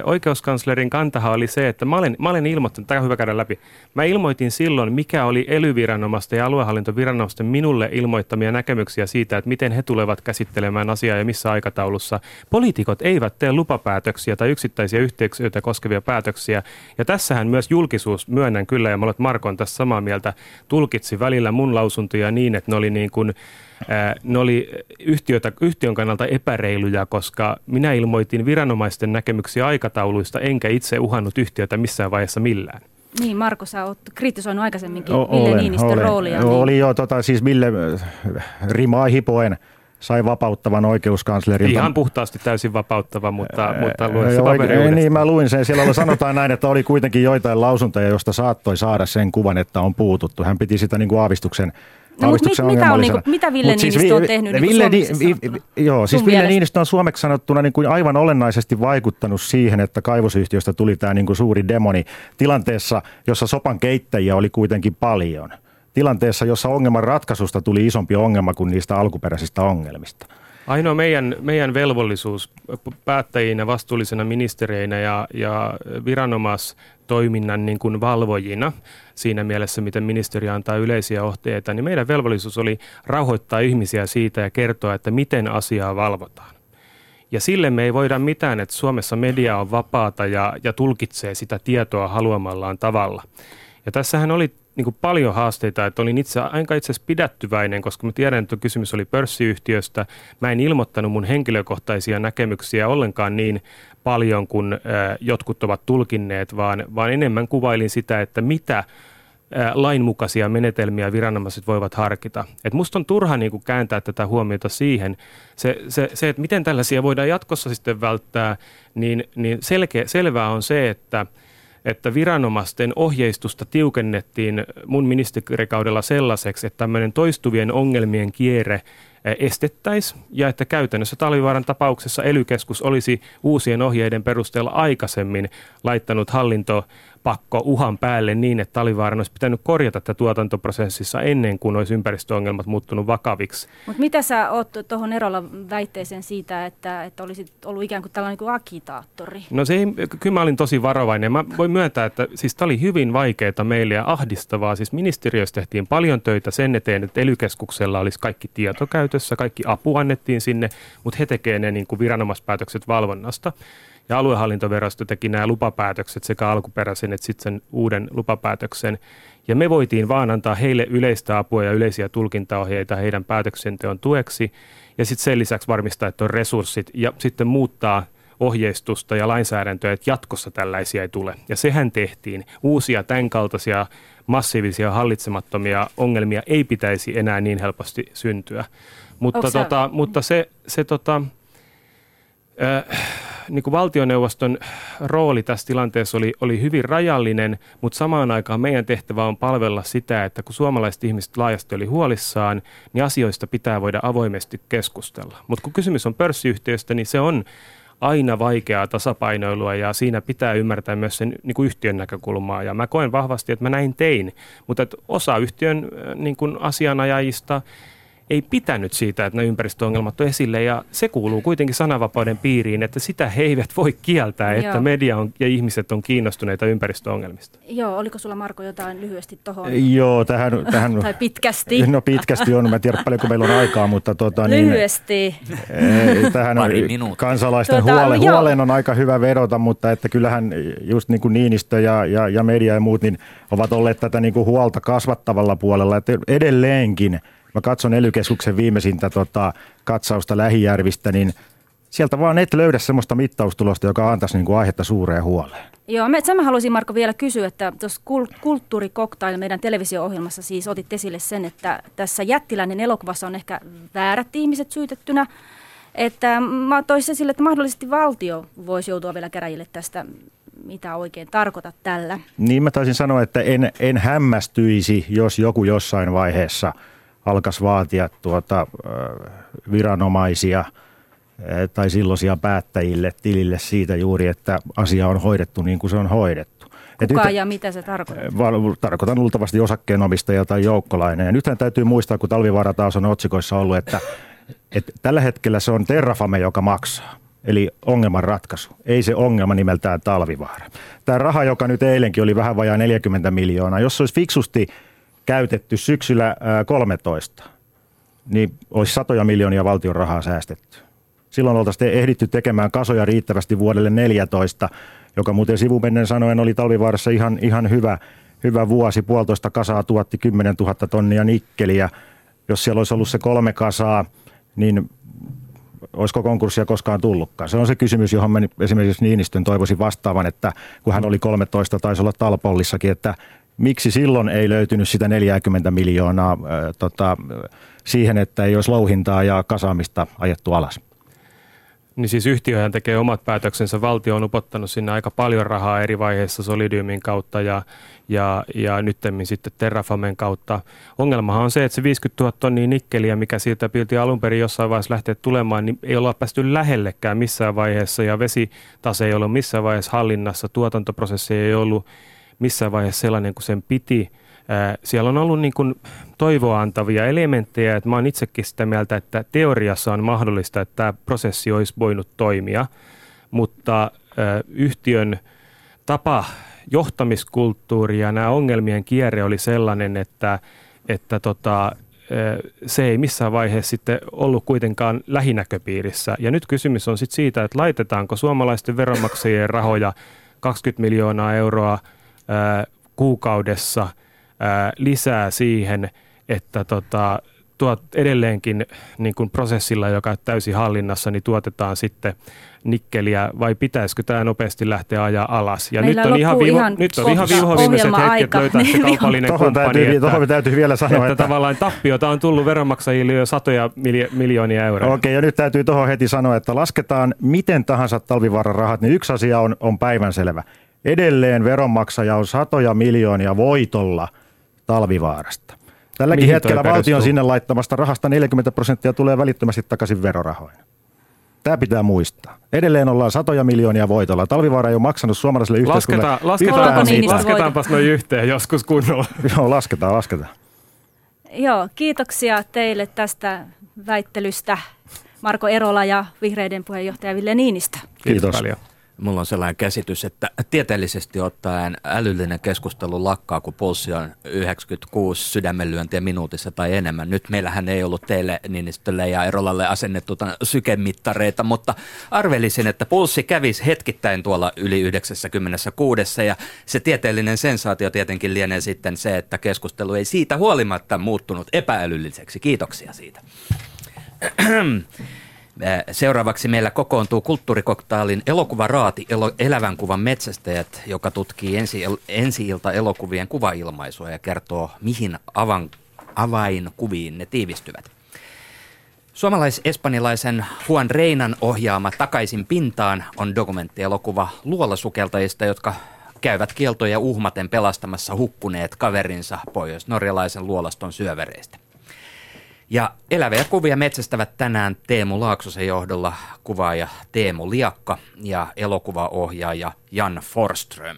Oikeuskanslerin kantahan oli se, että mä olen, mä olen ilmoittanut, tämä on hyvä käydä läpi, mä ilmoitin silloin, mikä oli elyviranomaisten ja aluehallintoviranomaisten minulle ilmoittamia näkemyksiä siitä, että miten he tulevat käsittelemään asiaa ja missä aikataulussa. Poliitikot eivät tee lupapäätöksiä tai yksittäisiä yhteyksiä koskevia päätöksiä, ja tässähän myös julkisuus, myönnän kyllä, ja mä olen Markon tässä samaa mieltä, tulkitsi välillä mun lausuntoja niin, että ne oli niin kuin ne oli yhtiötä, yhtiön kannalta epäreiluja, koska minä ilmoitin viranomaisten näkemyksiä aikatauluista, enkä itse uhannut yhtiötä missään vaiheessa millään. Niin, Marko, sä oot kritisoinut aikaisemminkin o- Ville Niinistön olen. roolia. Niin... Oli jo, tota, siis Ville rimaa hipoen sai vapauttavan oikeuskanslerin. Ihan puhtaasti täysin vapauttava, mutta, mutta lue se oike- Niin, mä luin sen. Siellä sanotaan näin, että oli kuitenkin joitain lausuntoja, joista saattoi saada sen kuvan, että on puututtu. Hän piti sitä niin kuin aavistuksen No, mutta mit, mitä, on, niin kuin, mitä Ville siis Niinistö on tehnyt niin Ville, niin vi, Joo, siis Ville Niinistö on suomeksi sanottuna niin kuin aivan olennaisesti vaikuttanut siihen, että kaivosyhtiöstä tuli tämä niin kuin suuri demoni tilanteessa, jossa sopan keittäjiä oli kuitenkin paljon. Tilanteessa, jossa ongelman ratkaisusta tuli isompi ongelma kuin niistä alkuperäisistä ongelmista. Ainoa meidän, meidän velvollisuus päättäjinä, vastuullisena ministereinä ja, ja viranomaistoiminnan niin kuin valvojina siinä mielessä, miten ministeri antaa yleisiä ohjeita, niin meidän velvollisuus oli rauhoittaa ihmisiä siitä ja kertoa, että miten asiaa valvotaan. Ja sille me ei voida mitään, että Suomessa media on vapaata ja, ja tulkitsee sitä tietoa haluamallaan tavalla. Ja tässähän oli niin kuin paljon haasteita, että olin itse aika itse asiassa pidättyväinen, koska mä tiedän, että kysymys oli pörssiyhtiöstä. Mä en ilmoittanut mun henkilökohtaisia näkemyksiä ollenkaan niin paljon kuin jotkut ovat tulkinneet, vaan, vaan enemmän kuvailin sitä, että mitä lainmukaisia menetelmiä viranomaiset voivat harkita. Et musta on turha niin kuin kääntää tätä huomiota siihen. Se, se, se, että miten tällaisia voidaan jatkossa sitten välttää, niin, niin selkeä, selvää on se, että – että viranomaisten ohjeistusta tiukennettiin mun ministerikaudella sellaiseksi, että tämmöinen toistuvien ongelmien kierre estettäisiin ja että käytännössä talvivaaran tapauksessa elykeskus olisi uusien ohjeiden perusteella aikaisemmin laittanut hallinto pakko uhan päälle niin, että Talivaaran olisi pitänyt korjata tätä tuotantoprosessissa ennen kuin olisi ympäristöongelmat muuttunut vakaviksi. Mutta mitä sä oot tuohon erolla väitteeseen siitä, että, että olisit ollut ikään kuin tällainen kuin agitaattori? No se ei, kyllä mä olin tosi varovainen. Mä voin myöntää, että siis tämä oli hyvin vaikeaa meille ja ahdistavaa. Siis ministeriössä tehtiin paljon töitä sen eteen, että elykeskuksella olisi kaikki tietokäytössä, kaikki apu annettiin sinne, mutta he tekevät ne niin kuin viranomaispäätökset valvonnasta ja aluehallintovirasto teki nämä lupapäätökset sekä alkuperäisen että sitten sen uuden lupapäätöksen. Ja me voitiin vaan antaa heille yleistä apua ja yleisiä tulkintaohjeita heidän päätöksenteon tueksi ja sitten sen lisäksi varmistaa, että on resurssit ja sitten muuttaa ohjeistusta ja lainsäädäntöä, että jatkossa tällaisia ei tule. Ja sehän tehtiin. Uusia tämän kaltaisia massiivisia hallitsemattomia ongelmia ei pitäisi enää niin helposti syntyä. Mutta, tota, mutta se, se tota, äh, niin kuin valtioneuvoston rooli tässä tilanteessa oli, oli hyvin rajallinen, mutta samaan aikaan meidän tehtävä on palvella sitä, että kun suomalaiset ihmiset laajasti oli huolissaan, niin asioista pitää voida avoimesti keskustella. Mutta kun kysymys on pörssiyhtiöstä, niin se on aina vaikeaa tasapainoilua ja siinä pitää ymmärtää myös sen niin kuin yhtiön näkökulmaa. Ja mä koen vahvasti, että mä näin tein, mutta että osa yhtiön niin kuin asianajajista – ei pitänyt siitä, että ne ympäristöongelmat on esille ja se kuuluu kuitenkin sananvapauden piiriin, että sitä he eivät voi kieltää, Joo. että media on, ja ihmiset on kiinnostuneita ympäristöongelmista. Joo, oliko sulla Marko jotain lyhyesti tuohon? Joo, tähän, tähän... tai pitkästi. No pitkästi on, mä en tiedä paljonko meillä on aikaa, mutta tota, niin, lyhyesti. Niin, tähän on, kansalaisten tuota, huole, huoleen on aika hyvä vedota, mutta että kyllähän just niin kuin Niinistö ja, ja, ja media ja muut niin ovat olleet tätä niin kuin huolta kasvattavalla puolella, että edelleenkin – mä katson ely viimeisintä tota, katsausta Lähijärvistä, niin sieltä vaan et löydä sellaista mittaustulosta, joka antaisi niin kuin aihetta suureen huoleen. Joo, me, sen mä haluaisin Marko vielä kysyä, että tuossa kulttuurikoktail meidän televisio-ohjelmassa siis otit esille sen, että tässä jättiläinen elokuvassa on ehkä väärät ihmiset syytettynä. Että mä toisin esille, että mahdollisesti valtio voisi joutua vielä käräjille tästä, mitä oikein tarkoitat tällä. Niin mä taisin sanoa, että en, en hämmästyisi, jos joku jossain vaiheessa – alkaisi vaatia tuota, viranomaisia tai silloisia päättäjille tilille siitä juuri, että asia on hoidettu niin kuin se on hoidettu. Kuka nyt, ja mitä se tarkoittaa? Tarkoitan luultavasti osakkeenomistaja tai joukkolainen. Ja nythän täytyy muistaa, kun talvivaara taas on otsikoissa ollut, että, että tällä hetkellä se on Terrafame, joka maksaa. Eli ongelman ratkaisu, ei se ongelma nimeltään talvivaara. Tämä raha, joka nyt eilenkin oli vähän vajaa 40 miljoonaa, jos se olisi fiksusti käytetty syksyllä 13, niin olisi satoja miljoonia valtion rahaa säästetty. Silloin oltaisiin ehditty tekemään kasoja riittävästi vuodelle 14, joka muuten sivumennen sanoen oli talvivaarassa ihan, ihan hyvä, hyvä vuosi. Puolitoista kasaa tuotti 10 000 tonnia nikkeliä. Jos siellä olisi ollut se kolme kasaa, niin olisiko konkurssia koskaan tullutkaan? Se on se kysymys, johon mä esimerkiksi Niinistön toivoisin vastaavan, että kun hän oli 13, taisi olla Talpollissakin, että miksi silloin ei löytynyt sitä 40 miljoonaa äh, tota, siihen, että ei olisi louhintaa ja kasaamista ajettu alas? Niin siis yhtiöhän tekee omat päätöksensä. Valtio on upottanut sinne aika paljon rahaa eri vaiheissa Solidiumin kautta ja, ja, ja nyttemmin sitten Terrafamen kautta. Ongelmahan on se, että se 50 000 tonnia nikkeliä, mikä siitä pilti alun perin jossain vaiheessa lähteä tulemaan, niin ei olla päästy lähellekään missään vaiheessa ja vesitase ei ollut missään vaiheessa hallinnassa, tuotantoprosessi ei ollut missään vaiheessa sellainen kuin sen piti. Siellä on ollut niin kuin toivoa antavia elementtejä, että mä oon itsekin sitä mieltä, että teoriassa on mahdollista, että tämä prosessi olisi voinut toimia, mutta yhtiön tapa, johtamiskulttuuri ja nämä ongelmien kierre oli sellainen, että, että tota, se ei missään vaiheessa sitten ollut kuitenkaan lähinäköpiirissä. Ja nyt kysymys on sitten siitä, että laitetaanko suomalaisten veronmaksajien rahoja 20 miljoonaa euroa – kuukaudessa lisää siihen, että tota, tuot edelleenkin niin kuin prosessilla, joka on täysin hallinnassa, niin tuotetaan sitten nikkeliä vai pitäisikö tämä nopeasti lähteä ajaa alas? Ja nyt on ihan, viivo, ihan nyt on ihan viho viimeiset hetket löytää se kaupallinen tohon kumppani. Täytyy, että, täytyy vielä sanoa, että, että, tavallaan tappiota on tullut veronmaksajille jo satoja miljoonia euroa. Okei, ja nyt täytyy tuohon heti sanoa, että lasketaan miten tahansa talvivaaran rahat, niin yksi asia on, on päivänselvä. Edelleen veronmaksaja on satoja miljoonia voitolla talvivaarasta. Tälläkin Mihin hetkellä valtion sinne laittamasta rahasta 40 prosenttia tulee välittömästi takaisin verorahoina. Tämä pitää muistaa. Edelleen ollaan satoja miljoonia voitolla. Talvivaara ei ole maksanut suomalaiselle yhteiskunnalle lasketaan, lasketaan, Lasketaanpas noin yhteen joskus kunnolla. Joo, lasketaan, lasketaan. Joo, kiitoksia teille tästä väittelystä. Marko Erola ja vihreiden puheenjohtaja Ville Niinistä. Kiitos, Kiitos paljon. Mulla on sellainen käsitys, että tieteellisesti ottaen älyllinen keskustelu lakkaa, kun pulssi on 96 sydämenlyöntiä minuutissa tai enemmän. Nyt meillähän ei ollut teille Niinistölle ja Erolalle asennettu sykemittareita, mutta arvelisin, että pulssi kävisi hetkittäin tuolla yli 96 ja se tieteellinen sensaatio tietenkin lienee sitten se, että keskustelu ei siitä huolimatta muuttunut epäälylliseksi. Kiitoksia siitä. Seuraavaksi meillä kokoontuu kulttuurikoktaalin elokuvaraati elo, Elävän kuvan metsästäjät, joka tutkii ensi, ensi-ilta elokuvien kuvailmaisua ja kertoo, mihin avan, avainkuviin ne tiivistyvät. Suomalais-espanjalaisen Juan Reinan ohjaama Takaisin pintaan on dokumenttielokuva luolasukeltajista, jotka käyvät kieltoja uhmaten pelastamassa hukkuneet kaverinsa pohjois-norjalaisen luolaston syövereistä. Ja eläviä kuvia metsästävät tänään Teemu Laaksosen johdolla kuvaaja Teemu Liakka ja elokuvaohjaaja Jan Forström.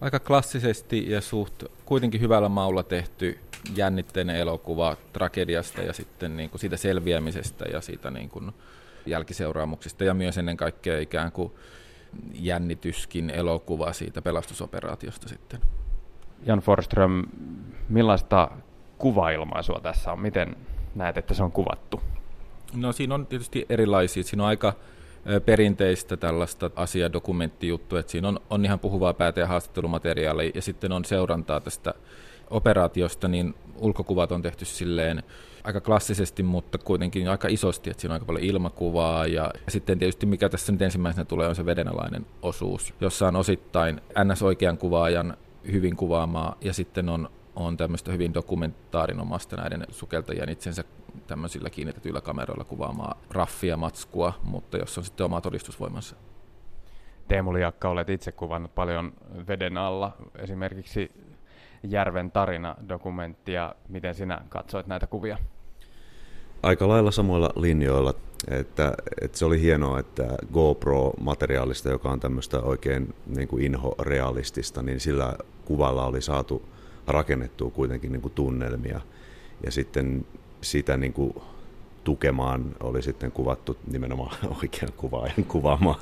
Aika klassisesti ja suht kuitenkin hyvällä maulla tehty jännitteinen elokuva tragediasta ja sitten niin kuin siitä selviämisestä ja siitä niin kuin jälkiseuraamuksista ja myös ennen kaikkea ikään kuin jännityskin elokuva siitä pelastusoperaatiosta sitten. Jan Forström, millaista kuvailmaisua tässä on? Miten näet, että se on kuvattu? No siinä on tietysti erilaisia. Siinä on aika perinteistä tällaista asiadokumenttijuttua, että siinä on, on ihan puhuvaa päätä ja haastattelumateriaalia ja sitten on seurantaa tästä operaatiosta, niin ulkokuvat on tehty silleen aika klassisesti, mutta kuitenkin aika isosti, että siinä on aika paljon ilmakuvaa ja sitten tietysti mikä tässä nyt ensimmäisenä tulee on se vedenalainen osuus, jossa on osittain NS-oikean kuvaajan hyvin kuvaamaa ja sitten on, on tämmöistä hyvin dokumentaarinomasta näiden sukeltajien itsensä tämmöisillä kiinnitetyillä kameroilla kuvaamaa raffia matskua, mutta jos on sitten oma todistusvoimansa. Teemu Liakka, olet itse kuvannut paljon veden alla, esimerkiksi Järven tarina-dokumenttia. Miten sinä katsoit näitä kuvia? Aika lailla samoilla linjoilla. Että, että se oli hienoa, että GoPro-materiaalista, joka on tämmöistä oikein niin kuin inho-realistista, niin sillä kuvalla oli saatu rakennettua kuitenkin niin kuin tunnelmia. Ja sitten sitä niin kuin tukemaan oli sitten kuvattu nimenomaan oikean kuvaajan kuvaamaa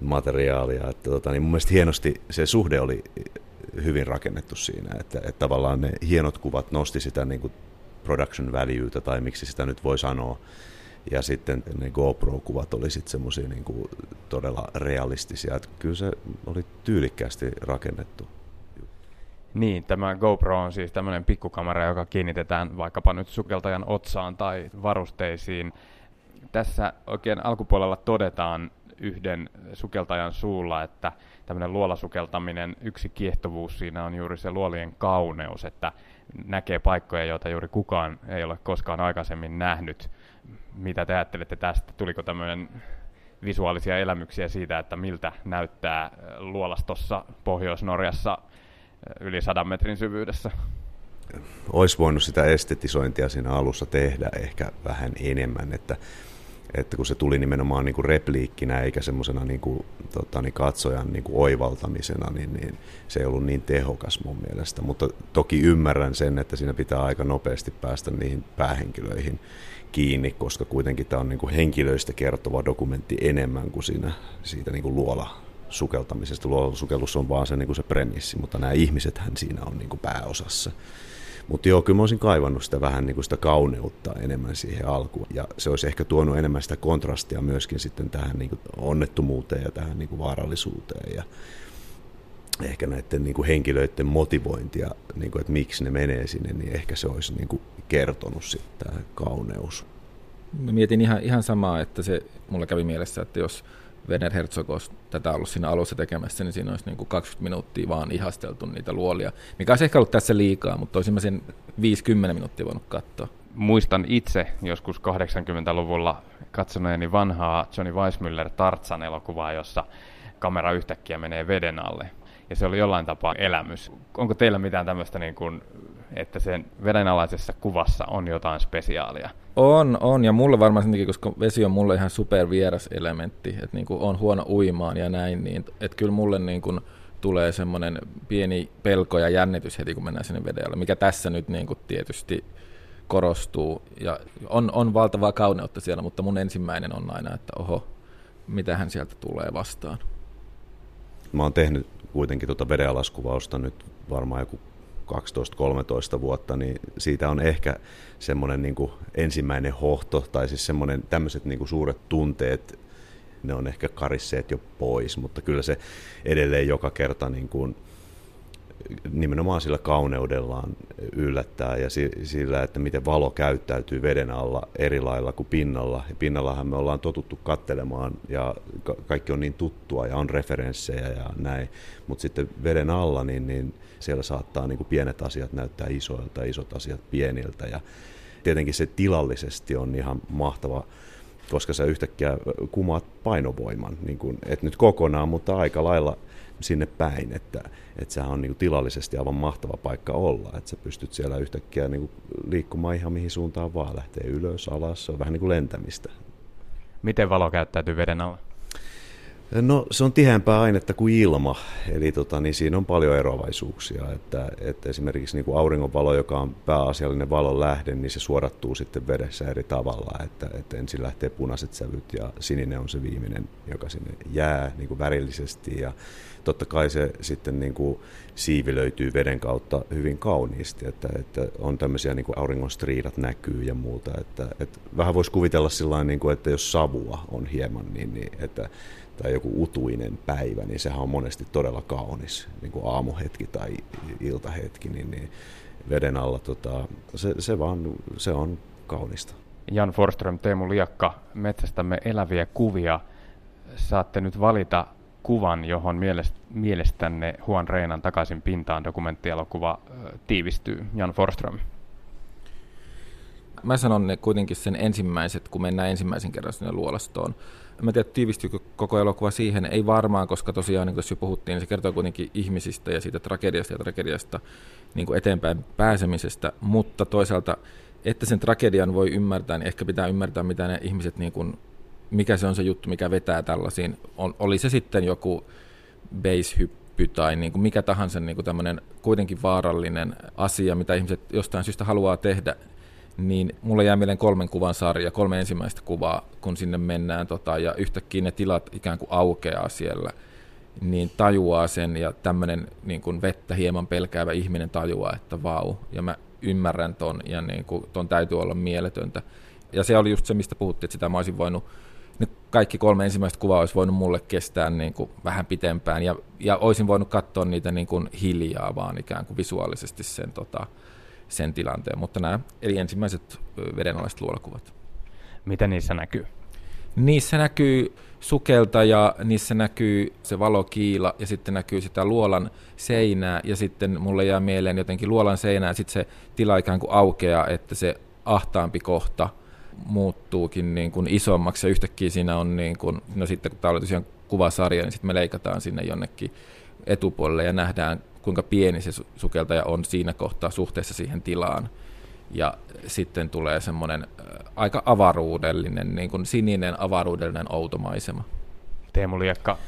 materiaalia. Että tota, niin mun mielestä hienosti se suhde oli hyvin rakennettu siinä, että, että tavallaan ne hienot kuvat nosti sitä niin kuin production valueta tai miksi sitä nyt voi sanoa. Ja sitten ne GoPro-kuvat oli sitten semmoisia niin todella realistisia, että kyllä se oli tyylikkäästi rakennettu. Niin, tämä GoPro on siis tämmöinen pikkukamera, joka kiinnitetään vaikkapa nyt sukeltajan otsaan tai varusteisiin. Tässä oikein alkupuolella todetaan yhden sukeltajan suulla, että tämmöinen luolasukeltaminen, yksi kiehtovuus siinä on juuri se luolien kauneus, että näkee paikkoja, joita juuri kukaan ei ole koskaan aikaisemmin nähnyt. Mitä te ajattelette tästä? Tuliko tämmöinen visuaalisia elämyksiä siitä, että miltä näyttää luolastossa Pohjois-Norjassa yli sadan metrin syvyydessä? Olisi voinut sitä estetisointia siinä alussa tehdä ehkä vähän enemmän, että että kun se tuli nimenomaan niin kuin repliikkinä eikä semmoisena niin kuin, tota, niin katsojan niin kuin oivaltamisena, niin, niin se ei ollut niin tehokas mun mielestä. Mutta toki ymmärrän sen, että siinä pitää aika nopeasti päästä niihin päähenkilöihin kiinni, koska kuitenkin tämä on niin kuin henkilöistä kertova dokumentti enemmän kuin siinä, siitä niin kuin luola sukeltamisesta. Luolasukellus on vaan se, niin kuin se premissi, mutta nämä ihmisethän siinä on niin kuin pääosassa. Mutta joo, kyllä mä olisin kaivannut sitä vähän niin kuin sitä kauneutta enemmän siihen alkuun. Ja se olisi ehkä tuonut enemmän sitä kontrastia myöskin sitten tähän niin kuin onnettomuuteen ja tähän niin kuin vaarallisuuteen. Ja ehkä näiden niin kuin henkilöiden motivointia, niin kuin, että miksi ne menee sinne, niin ehkä se olisi niin kuin kertonut sitten tämä kauneus. Mä mietin ihan, ihan samaa, että se mulle kävi mielessä, että jos Werner Herzog olisi tätä ollut siinä alussa tekemässä, niin siinä olisi niin kuin 20 minuuttia vaan ihasteltu niitä luolia, mikä olisi ehkä ollut tässä liikaa, mutta olisin mä sen 50 minuuttia voinut katsoa. Muistan itse joskus 80-luvulla katsoneeni vanhaa Johnny Weissmuller Tartsan elokuvaa, jossa kamera yhtäkkiä menee veden alle. Ja se oli jollain tapaa elämys. Onko teillä mitään tämmöistä niin kuin että sen vedenalaisessa kuvassa on jotain spesiaalia. On, on, ja mulle varmaan sen koska vesi on mulle ihan super vieras elementti, että niin kuin on huono uimaan ja näin, niin että kyllä mulle niin kuin tulee semmoinen pieni pelko ja jännitys heti, kun mennään sinne vedellä, mikä tässä nyt niin kuin tietysti korostuu. Ja on, on valtavaa kauneutta siellä, mutta mun ensimmäinen on aina, että oho, mitähän sieltä tulee vastaan. Mä oon tehnyt kuitenkin tuota vedenalaskuvausta nyt varmaan joku 12-13 vuotta, niin siitä on ehkä semmoinen niin kuin ensimmäinen hohto, tai siis semmoinen tämmöiset niin kuin suuret tunteet, ne on ehkä karisseet jo pois, mutta kyllä se edelleen joka kerta niin kuin nimenomaan sillä kauneudellaan yllättää ja sillä, että miten valo käyttäytyy veden alla eri lailla kuin pinnalla. Ja pinnallahan me ollaan totuttu kattelemaan ja kaikki on niin tuttua ja on referenssejä ja näin, mutta sitten veden alla niin, niin siellä saattaa niin kuin pienet asiat näyttää isoilta, isot asiat pieniltä ja tietenkin se tilallisesti on ihan mahtava koska sä yhtäkkiä kumaat painovoiman, niin kuin, et nyt kokonaan, mutta aika lailla sinne päin, että, että sehän on niin kuin tilallisesti aivan mahtava paikka olla, että sä pystyt siellä yhtäkkiä niin kuin liikkumaan ihan mihin suuntaan vaan, lähtee ylös, alas, se on vähän niin kuin lentämistä. Miten valo käyttäytyy veden alla? No se on tiheämpää ainetta kuin ilma, eli tota, niin siinä on paljon eroavaisuuksia. Että, että esimerkiksi niin kuin auringonvalo, joka on pääasiallinen valon lähde, niin se suodattuu sitten vedessä eri tavalla. Että, että ensin lähtee punaiset sävyt ja sininen on se viimeinen, joka sinne jää niin kuin värillisesti. Ja totta kai se sitten niin kuin siivilöityy veden kautta hyvin kauniisti, että, että on tämmöisiä niin kuin auringonstriidat näkyy ja muuta. Että, että vähän voisi kuvitella sillä niin kuin, että jos savua on hieman, niin, niin että tai joku utuinen päivä, niin sehän on monesti todella kaunis, niin kuin aamuhetki tai iltahetki, niin, niin veden alla tota, se, se, vaan, se on kaunista. Jan Forström, Teemu Liakka, metsästämme eläviä kuvia. Saatte nyt valita kuvan, johon mielestänne Huon Reinan takaisin pintaan dokumenttielokuva tiivistyy. Jan Forström. Mä sanon ne kuitenkin sen ensimmäiset, kun mennään ensimmäisen kerran sinne luolastoon. Mä tiedä, tiivistyykö koko elokuva siihen, ei varmaan, koska tosiaan, niin kuin jo puhuttiin, niin se kertoo kuitenkin ihmisistä ja siitä tragediasta ja tragediasta niin kuin eteenpäin pääsemisestä, mutta toisaalta, että sen tragedian voi ymmärtää, niin ehkä pitää ymmärtää, mitä ne ihmiset, niin kuin, mikä se on se juttu, mikä vetää tällaisiin. On, oli se sitten joku base-hyppy tai niin kuin mikä tahansa niin kuin tämmöinen kuitenkin vaarallinen asia, mitä ihmiset jostain syystä haluaa tehdä, niin mulle jää mieleen kolmen kuvan sarja, kolme ensimmäistä kuvaa, kun sinne mennään tota, ja yhtäkkiä ne tilat ikään kuin aukeaa siellä, niin tajuaa sen ja tämmöinen niin kuin vettä hieman pelkäävä ihminen tajuaa, että vau, ja mä ymmärrän ton ja niin kuin, ton täytyy olla mieletöntä. Ja se oli just se, mistä puhuttiin, että sitä mä olisin voinut, ne kaikki kolme ensimmäistä kuvaa olisi voinut mulle kestää niin kuin vähän pitempään ja, ja olisin voinut katsoa niitä niin kuin hiljaa vaan ikään kuin visuaalisesti sen tota, sen tilanteen. Mutta nämä eli ensimmäiset vedenalaiset luolakuvat. Mitä niissä näkyy? Niissä näkyy sukelta ja niissä näkyy se valokiila ja sitten näkyy sitä luolan seinää ja sitten mulle jää mieleen jotenkin luolan seinää ja sitten se tila ikään kuin aukeaa, että se ahtaampi kohta muuttuukin niin kuin isommaksi ja yhtäkkiä siinä on niin kuin, no sitten kun tämä oli tosiaan kuvasarja, niin sitten me leikataan sinne jonnekin etupuolelle ja nähdään kuinka pieni se sukeltaja on siinä kohtaa suhteessa siihen tilaan. Ja sitten tulee semmoinen aika avaruudellinen, niin kuin sininen avaruudellinen outomaisema. Teemu Liekka.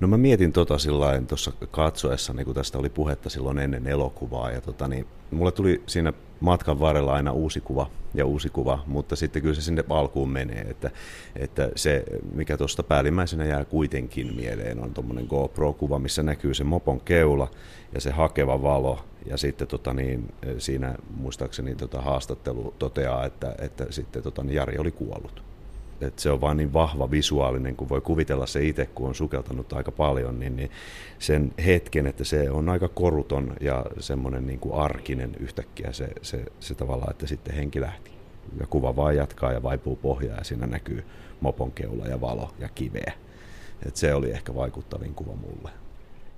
No mä mietin tota sillain tuossa katsoessa, niin kun tästä oli puhetta silloin ennen elokuvaa, ja tota, niin, mulle tuli siinä matkan varrella aina uusi kuva ja uusi kuva, mutta sitten kyllä se sinne alkuun menee, että, että se, mikä tuosta päällimmäisenä jää kuitenkin mieleen, on tuommoinen GoPro-kuva, missä näkyy se mopon keula ja se hakeva valo, ja sitten tota niin, siinä muistaakseni tota haastattelu toteaa, että, että sitten tota niin Jari oli kuollut. Et se on vaan niin vahva visuaalinen, kun voi kuvitella se itse, kun on sukeltanut aika paljon, niin, niin sen hetken, että se on aika koruton ja semmoinen niin kuin arkinen yhtäkkiä se, se, se tavallaan, että sitten henki lähti. Ja kuva vaan jatkaa ja vaipuu pohjaa ja siinä näkyy mopon keula ja valo ja kiveä. Et se oli ehkä vaikuttavin kuva mulle.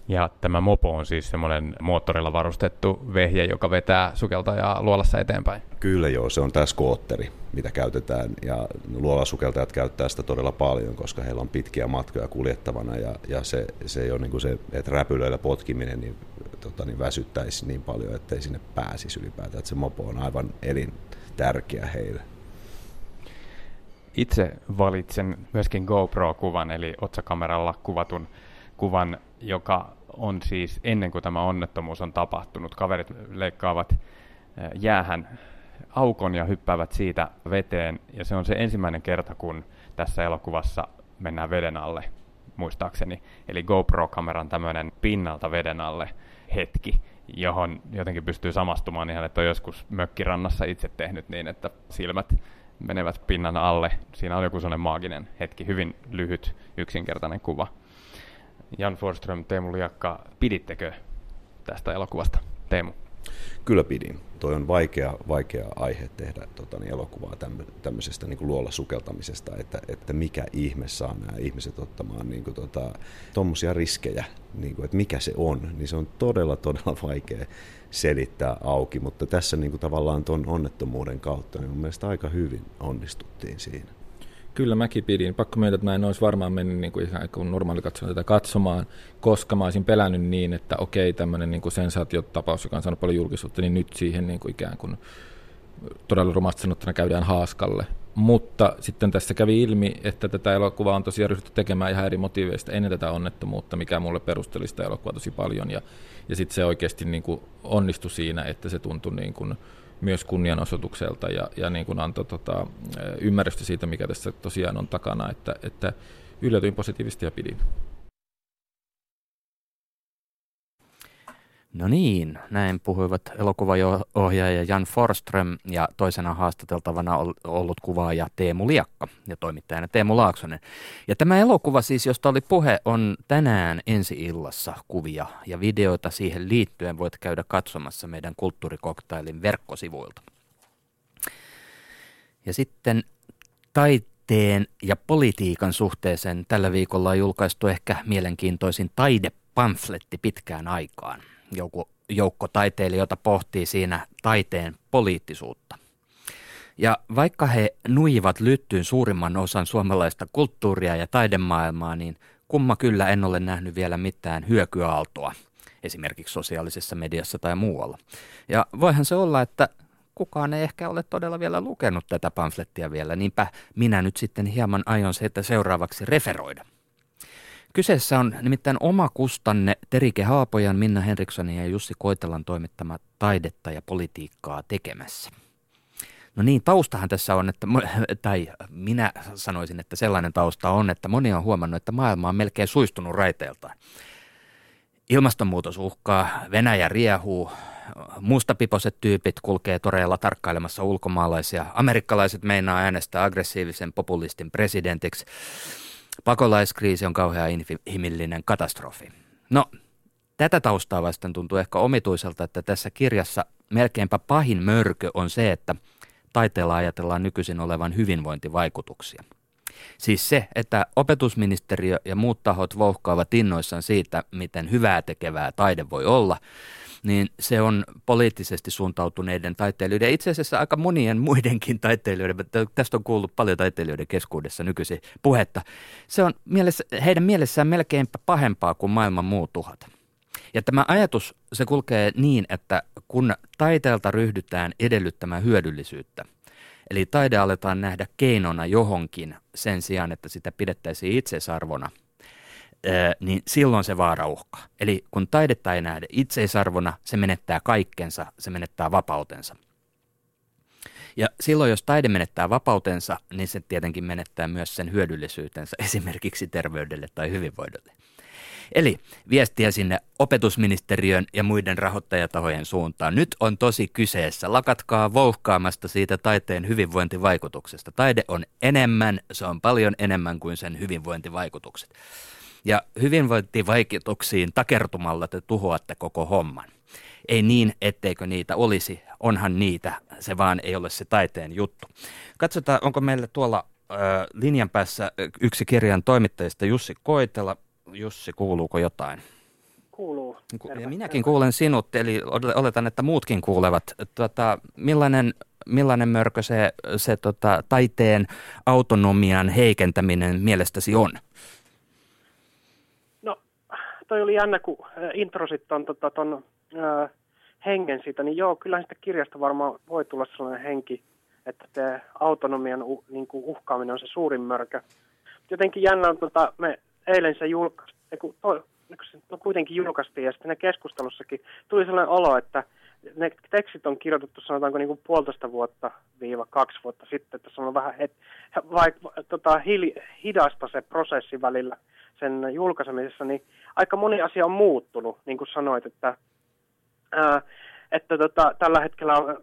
Ja tämä mopo on siis semmoinen moottorilla varustettu vehje, joka vetää sukeltajaa luolassa eteenpäin. Kyllä joo, se on tämä skootteri, mitä käytetään. Ja luolasukeltajat käyttää sitä todella paljon, koska heillä on pitkiä matkoja kuljettavana. Ja, ja se, se ei ole niin kuin se, että räpylöillä potkiminen niin, tota, niin väsyttäisi niin paljon, että ei sinne pääsisi ylipäätään. Että se mopo on aivan elintärkeä heille. Itse valitsen myöskin GoPro-kuvan, eli otsakameralla kuvatun kuvan, joka on siis ennen kuin tämä onnettomuus on tapahtunut. Kaverit leikkaavat jäähän aukon ja hyppäävät siitä veteen. Ja se on se ensimmäinen kerta, kun tässä elokuvassa mennään veden alle, muistaakseni. Eli GoPro-kameran tämmöinen pinnalta veden alle hetki, johon jotenkin pystyy samastumaan ihan, että on joskus mökkirannassa itse tehnyt niin, että silmät menevät pinnan alle. Siinä on joku sellainen maaginen hetki, hyvin lyhyt, yksinkertainen kuva. Jan Forström, Teemu Liakka, pidittekö tästä elokuvasta. Teemu. Kyllä pidin. Toi on vaikea, vaikea aihe tehdä tota, niin elokuvaa tämmöisestä niin kuin luolla sukeltamisesta, että, että mikä ihme saa nämä ihmiset ottamaan niin kuin, tota, riskejä, niin kuin, että mikä se on, niin se on todella, todella vaikea selittää auki, mutta tässä niin kuin, tavallaan tuon onnettomuuden kautta niin mun mielestä aika hyvin onnistuttiin siinä. Kyllä mäkin pidin. Pakko myöntää, että mä en olisi varmaan mennyt niin kuin ihan kuin normaali katsomaan tätä katsomaan, koska mä olisin pelännyt niin, että okei, tämmöinen niin sensaatiotapaus, joka on saanut paljon julkisuutta, niin nyt siihen niin kuin ikään kuin todella rumasti sanottuna käydään haaskalle. Mutta sitten tässä kävi ilmi, että tätä elokuvaa on tosiaan ryhdytty tekemään ihan eri motiiveista ennen tätä onnettomuutta, mikä mulle perusteli sitä elokuvaa tosi paljon. Ja, ja sitten se oikeasti niin kuin onnistui siinä, että se tuntui niin kuin, myös kunnianosoitukselta ja, ja niin kuin antoi tota, ymmärrystä siitä, mikä tässä tosiaan on takana, että, että yllätyin positiivisesti ja pidin. No niin, näin puhuivat elokuvaohjaaja Jan Forström ja toisena haastateltavana ollut kuvaaja Teemu Liakka ja toimittajana Teemu Laaksonen. Ja tämä elokuva siis, josta oli puhe, on tänään ensi illassa kuvia ja videoita siihen liittyen voit käydä katsomassa meidän kulttuurikoktailin verkkosivuilta. Ja sitten taiteen ja politiikan suhteeseen tällä viikolla on julkaistu ehkä mielenkiintoisin taidepamfletti pitkään aikaan – joukko, joukko taiteilijoita pohtii siinä taiteen poliittisuutta. Ja vaikka he nuivat lyttyyn suurimman osan suomalaista kulttuuria ja taidemaailmaa, niin kumma kyllä en ole nähnyt vielä mitään hyökyaaltoa, esimerkiksi sosiaalisessa mediassa tai muualla. Ja voihan se olla, että kukaan ei ehkä ole todella vielä lukenut tätä pamflettia vielä, niinpä minä nyt sitten hieman aion se, että seuraavaksi referoida. Kyseessä on nimittäin oma kustanne Terike Haapojan, Minna Henrikssonin ja Jussi Koitelan toimittama taidetta ja politiikkaa tekemässä. No niin, taustahan tässä on, että, tai minä sanoisin, että sellainen tausta on, että moni on huomannut, että maailma on melkein suistunut raiteiltaan. Ilmastonmuutos uhkaa, Venäjä riehuu, mustapiposet tyypit kulkee toreilla tarkkailemassa ulkomaalaisia, amerikkalaiset meinaa äänestää aggressiivisen populistin presidentiksi. Pakolaiskriisi on kauhean inhimillinen katastrofi. No, tätä taustaa vasten tuntuu ehkä omituiselta, että tässä kirjassa melkeinpä pahin mörkö on se, että taiteella ajatellaan nykyisin olevan hyvinvointivaikutuksia. Siis se, että opetusministeriö ja muut tahot vouhkaavat innoissaan siitä, miten hyvää tekevää taide voi olla – niin se on poliittisesti suuntautuneiden taiteilijoiden, itse asiassa aika monien muidenkin taiteilijoiden, tästä on kuullut paljon taiteilijoiden keskuudessa nykyisin puhetta, se on mielessä, heidän mielessään melkeinpä pahempaa kuin maailman muut tuhat. Ja tämä ajatus, se kulkee niin, että kun taiteelta ryhdytään edellyttämään hyödyllisyyttä, eli taide aletaan nähdä keinona johonkin sen sijaan, että sitä pidettäisiin itseisarvona – niin silloin se vaara uhkaa. Eli kun taidetta ei nähdä itseisarvona, se menettää kaikkensa, se menettää vapautensa. Ja silloin, jos taide menettää vapautensa, niin se tietenkin menettää myös sen hyödyllisyytensä esimerkiksi terveydelle tai hyvinvoinnille. Eli viestiä sinne opetusministeriön ja muiden rahoittajatahojen suuntaan. Nyt on tosi kyseessä. Lakatkaa vouhkaamasta siitä taiteen hyvinvointivaikutuksesta. Taide on enemmän, se on paljon enemmän kuin sen hyvinvointivaikutukset. Ja hyvinvointivaikutuksiin takertumalla te tuhoatte koko homman. Ei niin, etteikö niitä olisi, onhan niitä, se vaan ei ole se taiteen juttu. Katsotaan, onko meillä tuolla ö, linjan päässä yksi kirjan toimittajista Jussi Koitela. Jussi, kuuluuko jotain? Kuuluu. Terve, minäkin kuulen sinut, eli oletan, että muutkin kuulevat. Tota, millainen, millainen mörkö se, se tota, taiteen autonomian heikentäminen mielestäsi on? Toi oli jännä, kun introsit ton, tota, ton ää, hengen siitä, niin joo, kyllä sitä kirjasta varmaan voi tulla sellainen henki, että te autonomian uh, niin kuin uhkaaminen on se suurin mörkö. Jotenkin jännä on, tota, me eilen se julkaistiin, no kuitenkin julkaistiin ja sitten ne keskustelussakin tuli sellainen olo, että ne tekstit on kirjoitettu sanotaanko niin kuin puolitoista vuotta viiva kaksi vuotta sitten, että se on vähän et, vai, tota, hil, hidasta se prosessi välillä sen julkaisemisessa, niin aika moni asia on muuttunut, niin kuin sanoit, että, ää, että tota, tällä hetkellä on,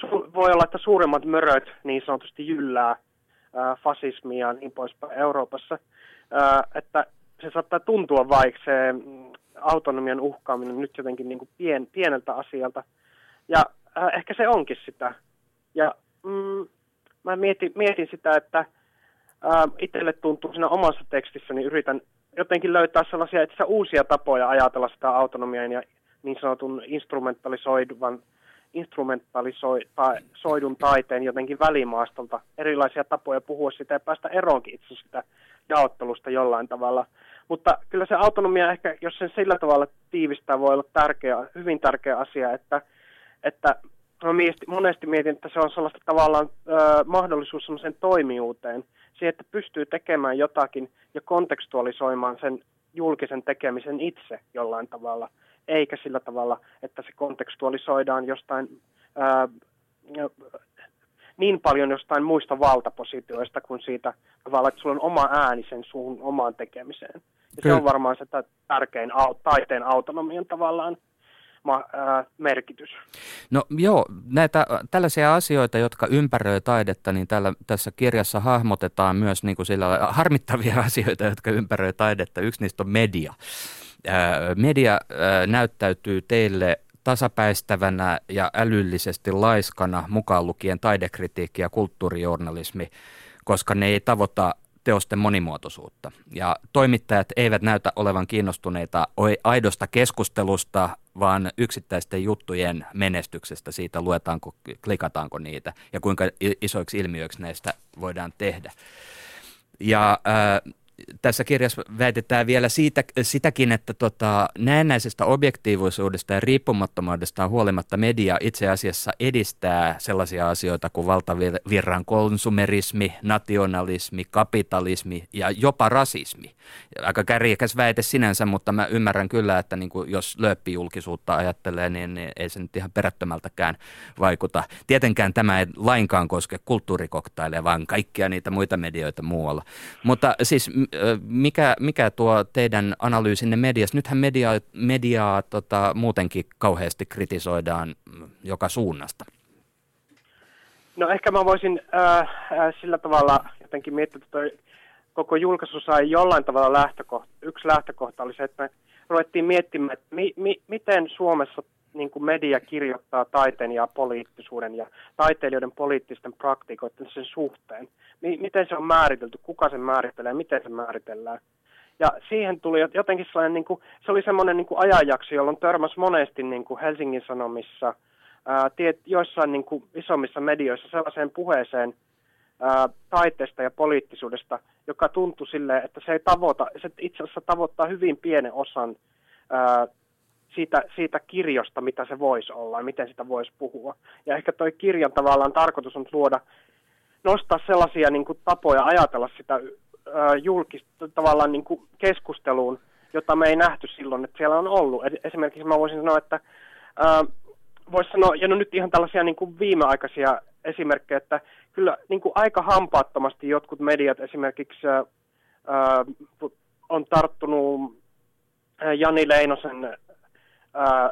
su, voi olla, että suuremmat möröt niin sanotusti jyllää ää, fasismia ja niin poispäin Euroopassa, ää, että se saattaa tuntua vaikka se autonomian uhkaaminen nyt jotenkin niin kuin pien, pieneltä asialta. Ja äh, ehkä se onkin sitä. Ja mm, mä mietin, mietin sitä, että äh, itselle tuntuu siinä omassa tekstissäni, niin yritän jotenkin löytää sellaisia itse uusia tapoja ajatella sitä autonomian ja niin sanotun instrumentalisoiduvan instrumentalisoidun taiteen jotenkin välimaastolta erilaisia tapoja puhua sitä ja päästä eroonkin itse sitä jaottelusta jollain tavalla. Mutta kyllä se autonomia ehkä, jos sen sillä tavalla tiivistää, voi olla tärkeä, hyvin tärkeä asia, että, että monesti mietin, että se on sellaista tavallaan ö, mahdollisuus sellaiseen toimijuuteen, siihen, että pystyy tekemään jotakin ja kontekstualisoimaan sen julkisen tekemisen itse jollain tavalla, eikä sillä tavalla, että se kontekstualisoidaan jostain ää, niin paljon jostain muista valtapositioista kuin siitä tavalla, että sulla on oma ääni sen suun omaan tekemiseen. Ja se on varmaan se tärkein taiteen autonomian tavallaan merkitys. No joo, näitä tällaisia asioita, jotka ympäröi taidetta, niin tällä, tässä kirjassa hahmotetaan myös niin kuin sillä harmittavia asioita, jotka ympäröi taidetta. Yksi niistä on media. Ää, media näyttäytyy teille tasapäistävänä ja älyllisesti laiskana, mukaan lukien taidekritiikki ja kulttuurijournalismi, koska ne ei tavoita teosten monimuotoisuutta. Ja toimittajat eivät näytä olevan kiinnostuneita aidosta keskustelusta, vaan yksittäisten juttujen menestyksestä siitä, luetaanko, klikataanko niitä ja kuinka isoiksi ilmiöiksi näistä voidaan tehdä. Ja äh, tässä kirjassa väitetään vielä siitä, sitäkin, että tota, näennäisestä objektiivisuudesta ja riippumattomuudesta huolimatta media itse asiassa edistää sellaisia asioita kuin valtavirran konsumerismi, nationalismi, kapitalismi ja jopa rasismi. Aika kärjekäs väite sinänsä, mutta mä ymmärrän kyllä, että niin kuin jos lööppijulkisuutta ajattelee, niin, niin ei se nyt ihan perättömältäkään vaikuta. Tietenkään tämä ei lainkaan koske kulttuurikoktaileja, vaan kaikkia niitä muita medioita muualla. Mutta siis mikä, mikä tuo teidän analyysinne mediassa? Nythän media, mediaa tota, muutenkin kauheasti kritisoidaan joka suunnasta. No ehkä mä voisin äh, sillä tavalla jotenkin miettiä, että toi koko julkaisu sai jollain tavalla lähtökohta. Yksi lähtökohta oli se, että me ruvettiin miettimään, että mi, mi, miten Suomessa niin kuin media kirjoittaa taiteen ja poliittisuuden ja taiteilijoiden poliittisten praktikoiden sen suhteen. Miten se on määritelty, kuka sen määrittelee, miten se määritellään. Ja siihen tuli jotenkin sellainen, niin kuin, se oli semmoinen niin ajanjakso, jolloin törmäsi monesti niin kuin Helsingin Sanomissa, ää, tiet, joissain niin kuin isommissa medioissa sellaiseen puheeseen ää, taiteesta ja poliittisuudesta, joka tuntui silleen, että se ei tavoita, se itse asiassa tavoittaa hyvin pienen osan ää, siitä, siitä kirjosta, mitä se voisi olla ja miten sitä voisi puhua. Ja ehkä toi kirjan tavallaan tarkoitus on luoda, nostaa sellaisia niin kuin, tapoja ajatella sitä ää, julkista tavallaan niin kuin keskusteluun, jota me ei nähty silloin, että siellä on ollut. Esimerkiksi mä voisin sanoa, että voisi sanoa, ja no nyt ihan tällaisia niin kuin viimeaikaisia esimerkkejä, että kyllä niin kuin aika hampaattomasti jotkut mediat esimerkiksi ää, on tarttunut Jani Leinosen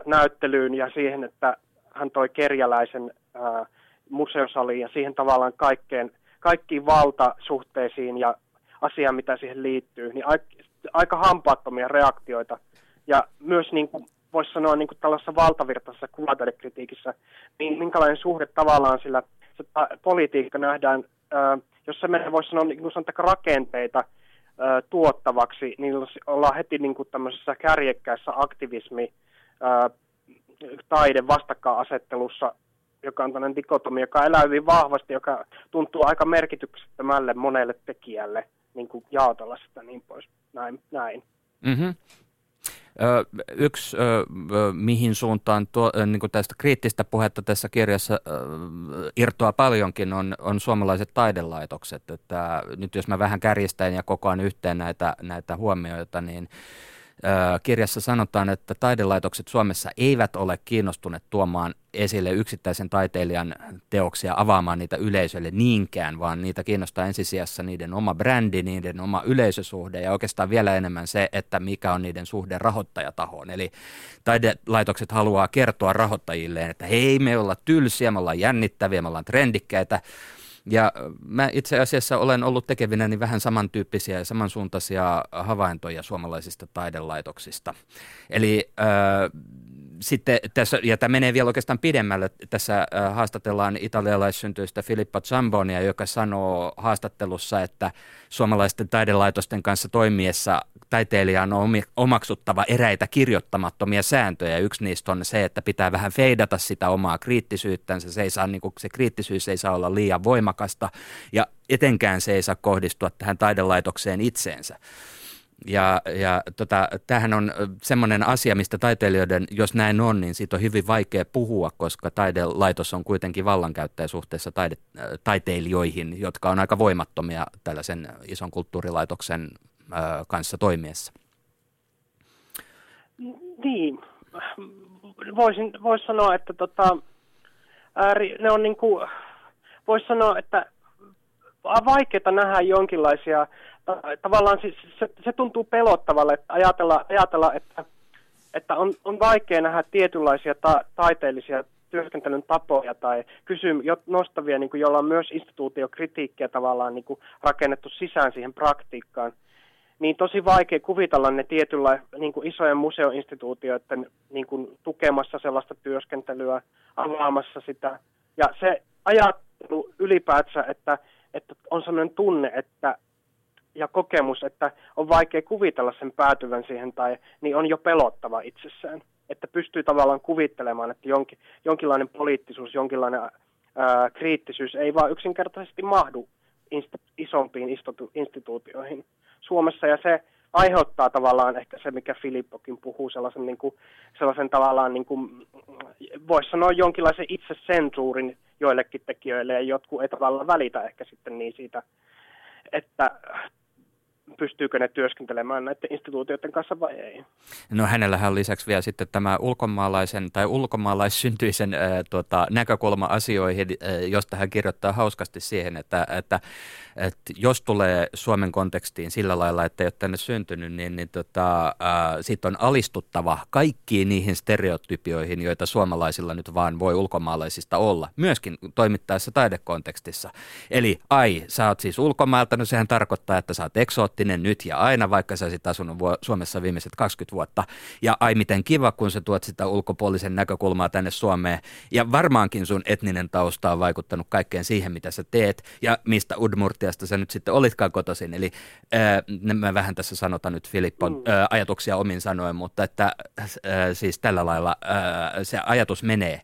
näyttelyyn ja siihen, että hän toi kerjäläisen museosaliin ja siihen tavallaan kaikkeen, kaikkiin valtasuhteisiin ja asiaan, mitä siihen liittyy, niin aika, hampaattomia reaktioita. Ja myös niin kuin voisi sanoa niin kuin tällaisessa valtavirtaisessa kuvataidekritiikissä, niin minkälainen suhde tavallaan sillä se politiikka nähdään, ää, jos se voisi sanoa niin kuin sanotaan, rakenteita tuottavaksi, niin ollaan heti niin kuin tämmöisessä kärjekkäässä aktivismi ää, taide vastakkainasettelussa, joka on tämmöinen dikotomi, joka elää hyvin vahvasti, joka tuntuu aika merkityksettömälle monelle tekijälle niin kuin jaotella sitä niin pois. Näin. näin. Mm-hmm. Ö, yksi, ö, mihin suuntaan tuo, niin kuin tästä kriittistä puhetta tässä kirjassa ö, irtoaa paljonkin, on, on suomalaiset taidelaitokset. Että nyt jos mä vähän kärjistän ja kokoan yhteen näitä, näitä huomioita, niin kirjassa sanotaan, että taidelaitokset Suomessa eivät ole kiinnostuneet tuomaan esille yksittäisen taiteilijan teoksia, avaamaan niitä yleisölle niinkään, vaan niitä kiinnostaa ensisijassa niiden oma brändi, niiden oma yleisösuhde ja oikeastaan vielä enemmän se, että mikä on niiden suhde rahoittajatahoon. Eli taidelaitokset haluaa kertoa rahoittajilleen, että hei, me ollaan tylsiä, me ollaan jännittäviä, me ollaan trendikkäitä, Ja mä itse asiassa olen ollut tekevinäni vähän samantyyppisiä ja samansuuntaisia havaintoja suomalaisista taidelaitoksista. Eli äh, sitten tässä, ja tämä menee vielä oikeastaan pidemmälle, tässä äh, haastatellaan italialaissyntyistä Filippo Zambonia, joka sanoo haastattelussa, että suomalaisten taidelaitosten kanssa toimiessa taiteilijan on omaksuttava eräitä kirjoittamattomia sääntöjä. Yksi niistä on se, että pitää vähän feidata sitä omaa kriittisyyttänsä. Se, ei saa, niin kuin, se kriittisyys ei saa olla liian voimakasta ja etenkään se ei saa kohdistua tähän taidelaitokseen itseensä. Ja, ja tota, tämähän on semmoinen asia, mistä taiteilijoiden, jos näin on, niin siitä on hyvin vaikea puhua, koska taidelaitos on kuitenkin vallankäyttäjä suhteessa taide, taiteilijoihin, jotka on aika voimattomia tällaisen ison kulttuurilaitoksen ö, kanssa toimiessa. Niin, voisin, vois sanoa, että tota, ääri, ne on niin kuin, voisi sanoa, että vaikeaa nähdä jonkinlaisia tavallaan siis se, se tuntuu pelottavalle, että ajatella, ajatella että, että on, on vaikea nähdä tietynlaisia ta, taiteellisia työskentelyn tapoja tai kysym, nostavia, niin kuin, joilla on myös instituutiokritiikkiä tavallaan niin kuin, rakennettu sisään siihen praktiikkaan, niin tosi vaikea kuvitella ne tietyllä niin kuin isojen museoinstituutioiden niin kuin, tukemassa sellaista työskentelyä, avaamassa sitä. Ja se ajattelu ylipäätään, että, että on sellainen tunne, että ja kokemus, että on vaikea kuvitella sen päätyvän siihen, tai niin on jo pelottava itsessään. Että pystyy tavallaan kuvittelemaan, että jonkin, jonkinlainen poliittisuus, jonkinlainen ää, kriittisyys ei vaan yksinkertaisesti mahdu inst, isompiin istutu, instituutioihin Suomessa, ja se aiheuttaa tavallaan ehkä se, mikä Filippokin puhuu, sellaisen, niin kuin, sellaisen tavallaan, niin kuin, voisi sanoa jonkinlaisen itsesensuurin joillekin tekijöille, ja jotkut ei tavallaan välitä ehkä sitten niin siitä, että pystyykö ne työskentelemään näiden instituutioiden kanssa vai ei. No hänellähän on lisäksi vielä sitten tämä ulkomaalaisen tai ulkomaalaissyntyisen äh, tuota, näkökulma asioihin, äh, josta hän kirjoittaa hauskasti siihen, että, että, että jos tulee Suomen kontekstiin sillä lailla, että ei ole tänne syntynyt, niin, niin tota, äh, sit on alistuttava kaikkiin niihin stereotypioihin, joita suomalaisilla nyt vaan voi ulkomaalaisista olla, myöskin toimittaessa taidekontekstissa. Eli ai, sä oot siis ulkomailta, no sehän tarkoittaa, että sä oot eksoottinen nyt ja aina, vaikka sä olisit asunut Suomessa viimeiset 20 vuotta. Ja ai miten kiva, kun sä tuot sitä ulkopuolisen näkökulmaa tänne Suomeen. Ja varmaankin sun etninen tausta on vaikuttanut kaikkeen siihen, mitä sä teet ja mistä Udmurtiasta sä nyt sitten olitkaan kotoisin. Eli ää, mä vähän tässä sanotaan nyt Filippon mm. ää, ajatuksia omin sanoen, mutta että ää, siis tällä lailla ää, se ajatus menee.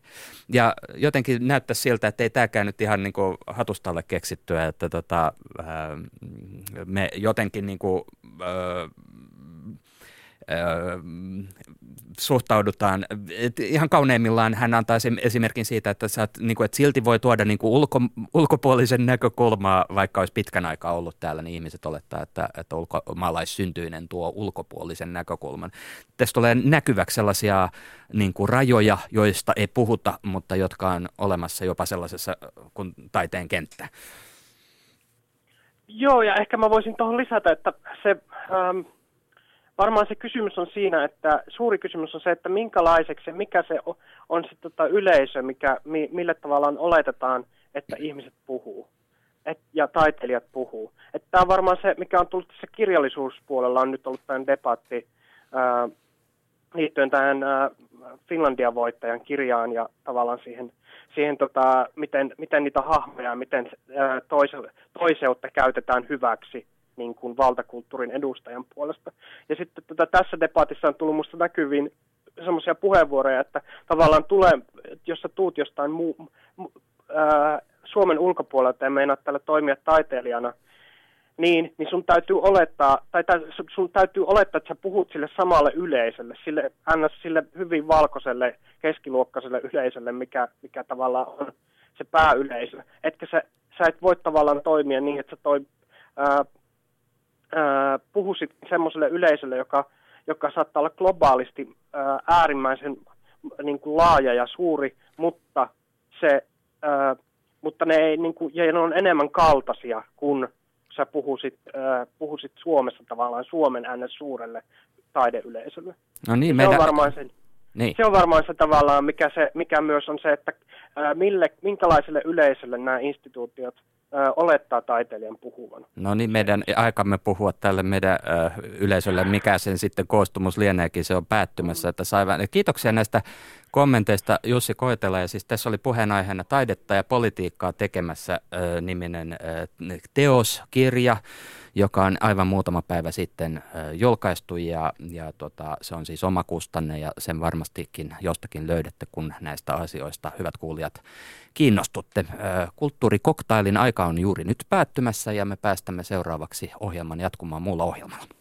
Ja jotenkin näyttää siltä, että ei tämäkään nyt ihan niin hatustalle keksittyä, että tota, ää, me jotenkin niin kuin, öö, öö, suhtaudutaan. Et ihan kauneimmillaan hän antaa esimerkin siitä, että, sä, niin kuin, että silti voi tuoda niin kuin ulko, ulkopuolisen näkökulmaa, vaikka olisi pitkän aikaa ollut täällä, niin ihmiset olettaa, että, että ulkomaalaissyntyinen tuo ulkopuolisen näkökulman. Tässä tulee näkyväksi sellaisia niin kuin rajoja, joista ei puhuta, mutta jotka on olemassa jopa sellaisessa kuin taiteen kenttä. Joo, ja ehkä mä voisin tuohon lisätä, että se, ähm, varmaan se kysymys on siinä, että suuri kysymys on se, että minkälaiseksi, mikä se on, on se tota, yleisö, mikä, mi, millä tavallaan oletetaan, että ihmiset puhuu et, ja taiteilijat puhuu. Tämä on varmaan se, mikä on tullut tässä kirjallisuuspuolella, on nyt ollut tämän debatti äh, liittyen tähän äh, Finlandia voittajan kirjaan ja tavallaan siihen siihen tota, miten, miten niitä hahmoja, miten toise, toiseutta käytetään hyväksi niin kuin valtakulttuurin edustajan puolesta. Ja sitten tota, tässä debatissa on tullut minusta näkyviin semmoisia puheenvuoroja, että tavallaan tulee, jos sä tuut jostain muu, mu, ää, Suomen ulkopuolelta ja meinaat täällä toimia taiteilijana – niin, niin sun täytyy olettaa, tai sun täytyy olettaa, että sä puhut sille samalle yleisölle, sille, anna sille hyvin valkoiselle, keskiluokkaiselle yleisölle, mikä, mikä tavallaan on se pääyleisö. Etkä sä, sä et voi tavallaan toimia niin, että sä toi, ää, ää, puhusit semmoiselle yleisölle, joka, joka saattaa olla globaalisti ää, äärimmäisen niin kuin laaja ja suuri, mutta, se, ää, mutta ne, ei, niin kuin, ja ne on enemmän kaltaisia kuin sä puhusit, äh, puhusit Suomessa tavallaan Suomen ns. suurelle taideyleisölle. No niin, se, meidän... on varmaan se, niin. se on varmaan se tavallaan, mikä, se, mikä myös on se, että äh, mille, minkälaiselle yleisölle nämä instituutiot ö, olettaa taiteilijan puhuvan. No niin, meidän aikamme puhua tälle meidän ö, yleisölle, mikä sen sitten koostumus lieneekin, se on päättymässä. Että saivan. Kiitoksia näistä kommenteista Jussi Koitela. Ja siis tässä oli puheenaiheena taidetta ja politiikkaa tekemässä ö, niminen ö, teos, kirja, joka on aivan muutama päivä sitten ö, julkaistu ja, ja tota, se on siis omakustanne ja sen varmastikin jostakin löydätte, kun näistä asioista, hyvät kuulijat, kiinnostutte. Kulttuurikoktailin aika on juuri nyt päättymässä ja me päästämme seuraavaksi ohjelman jatkumaan muulla ohjelmalla.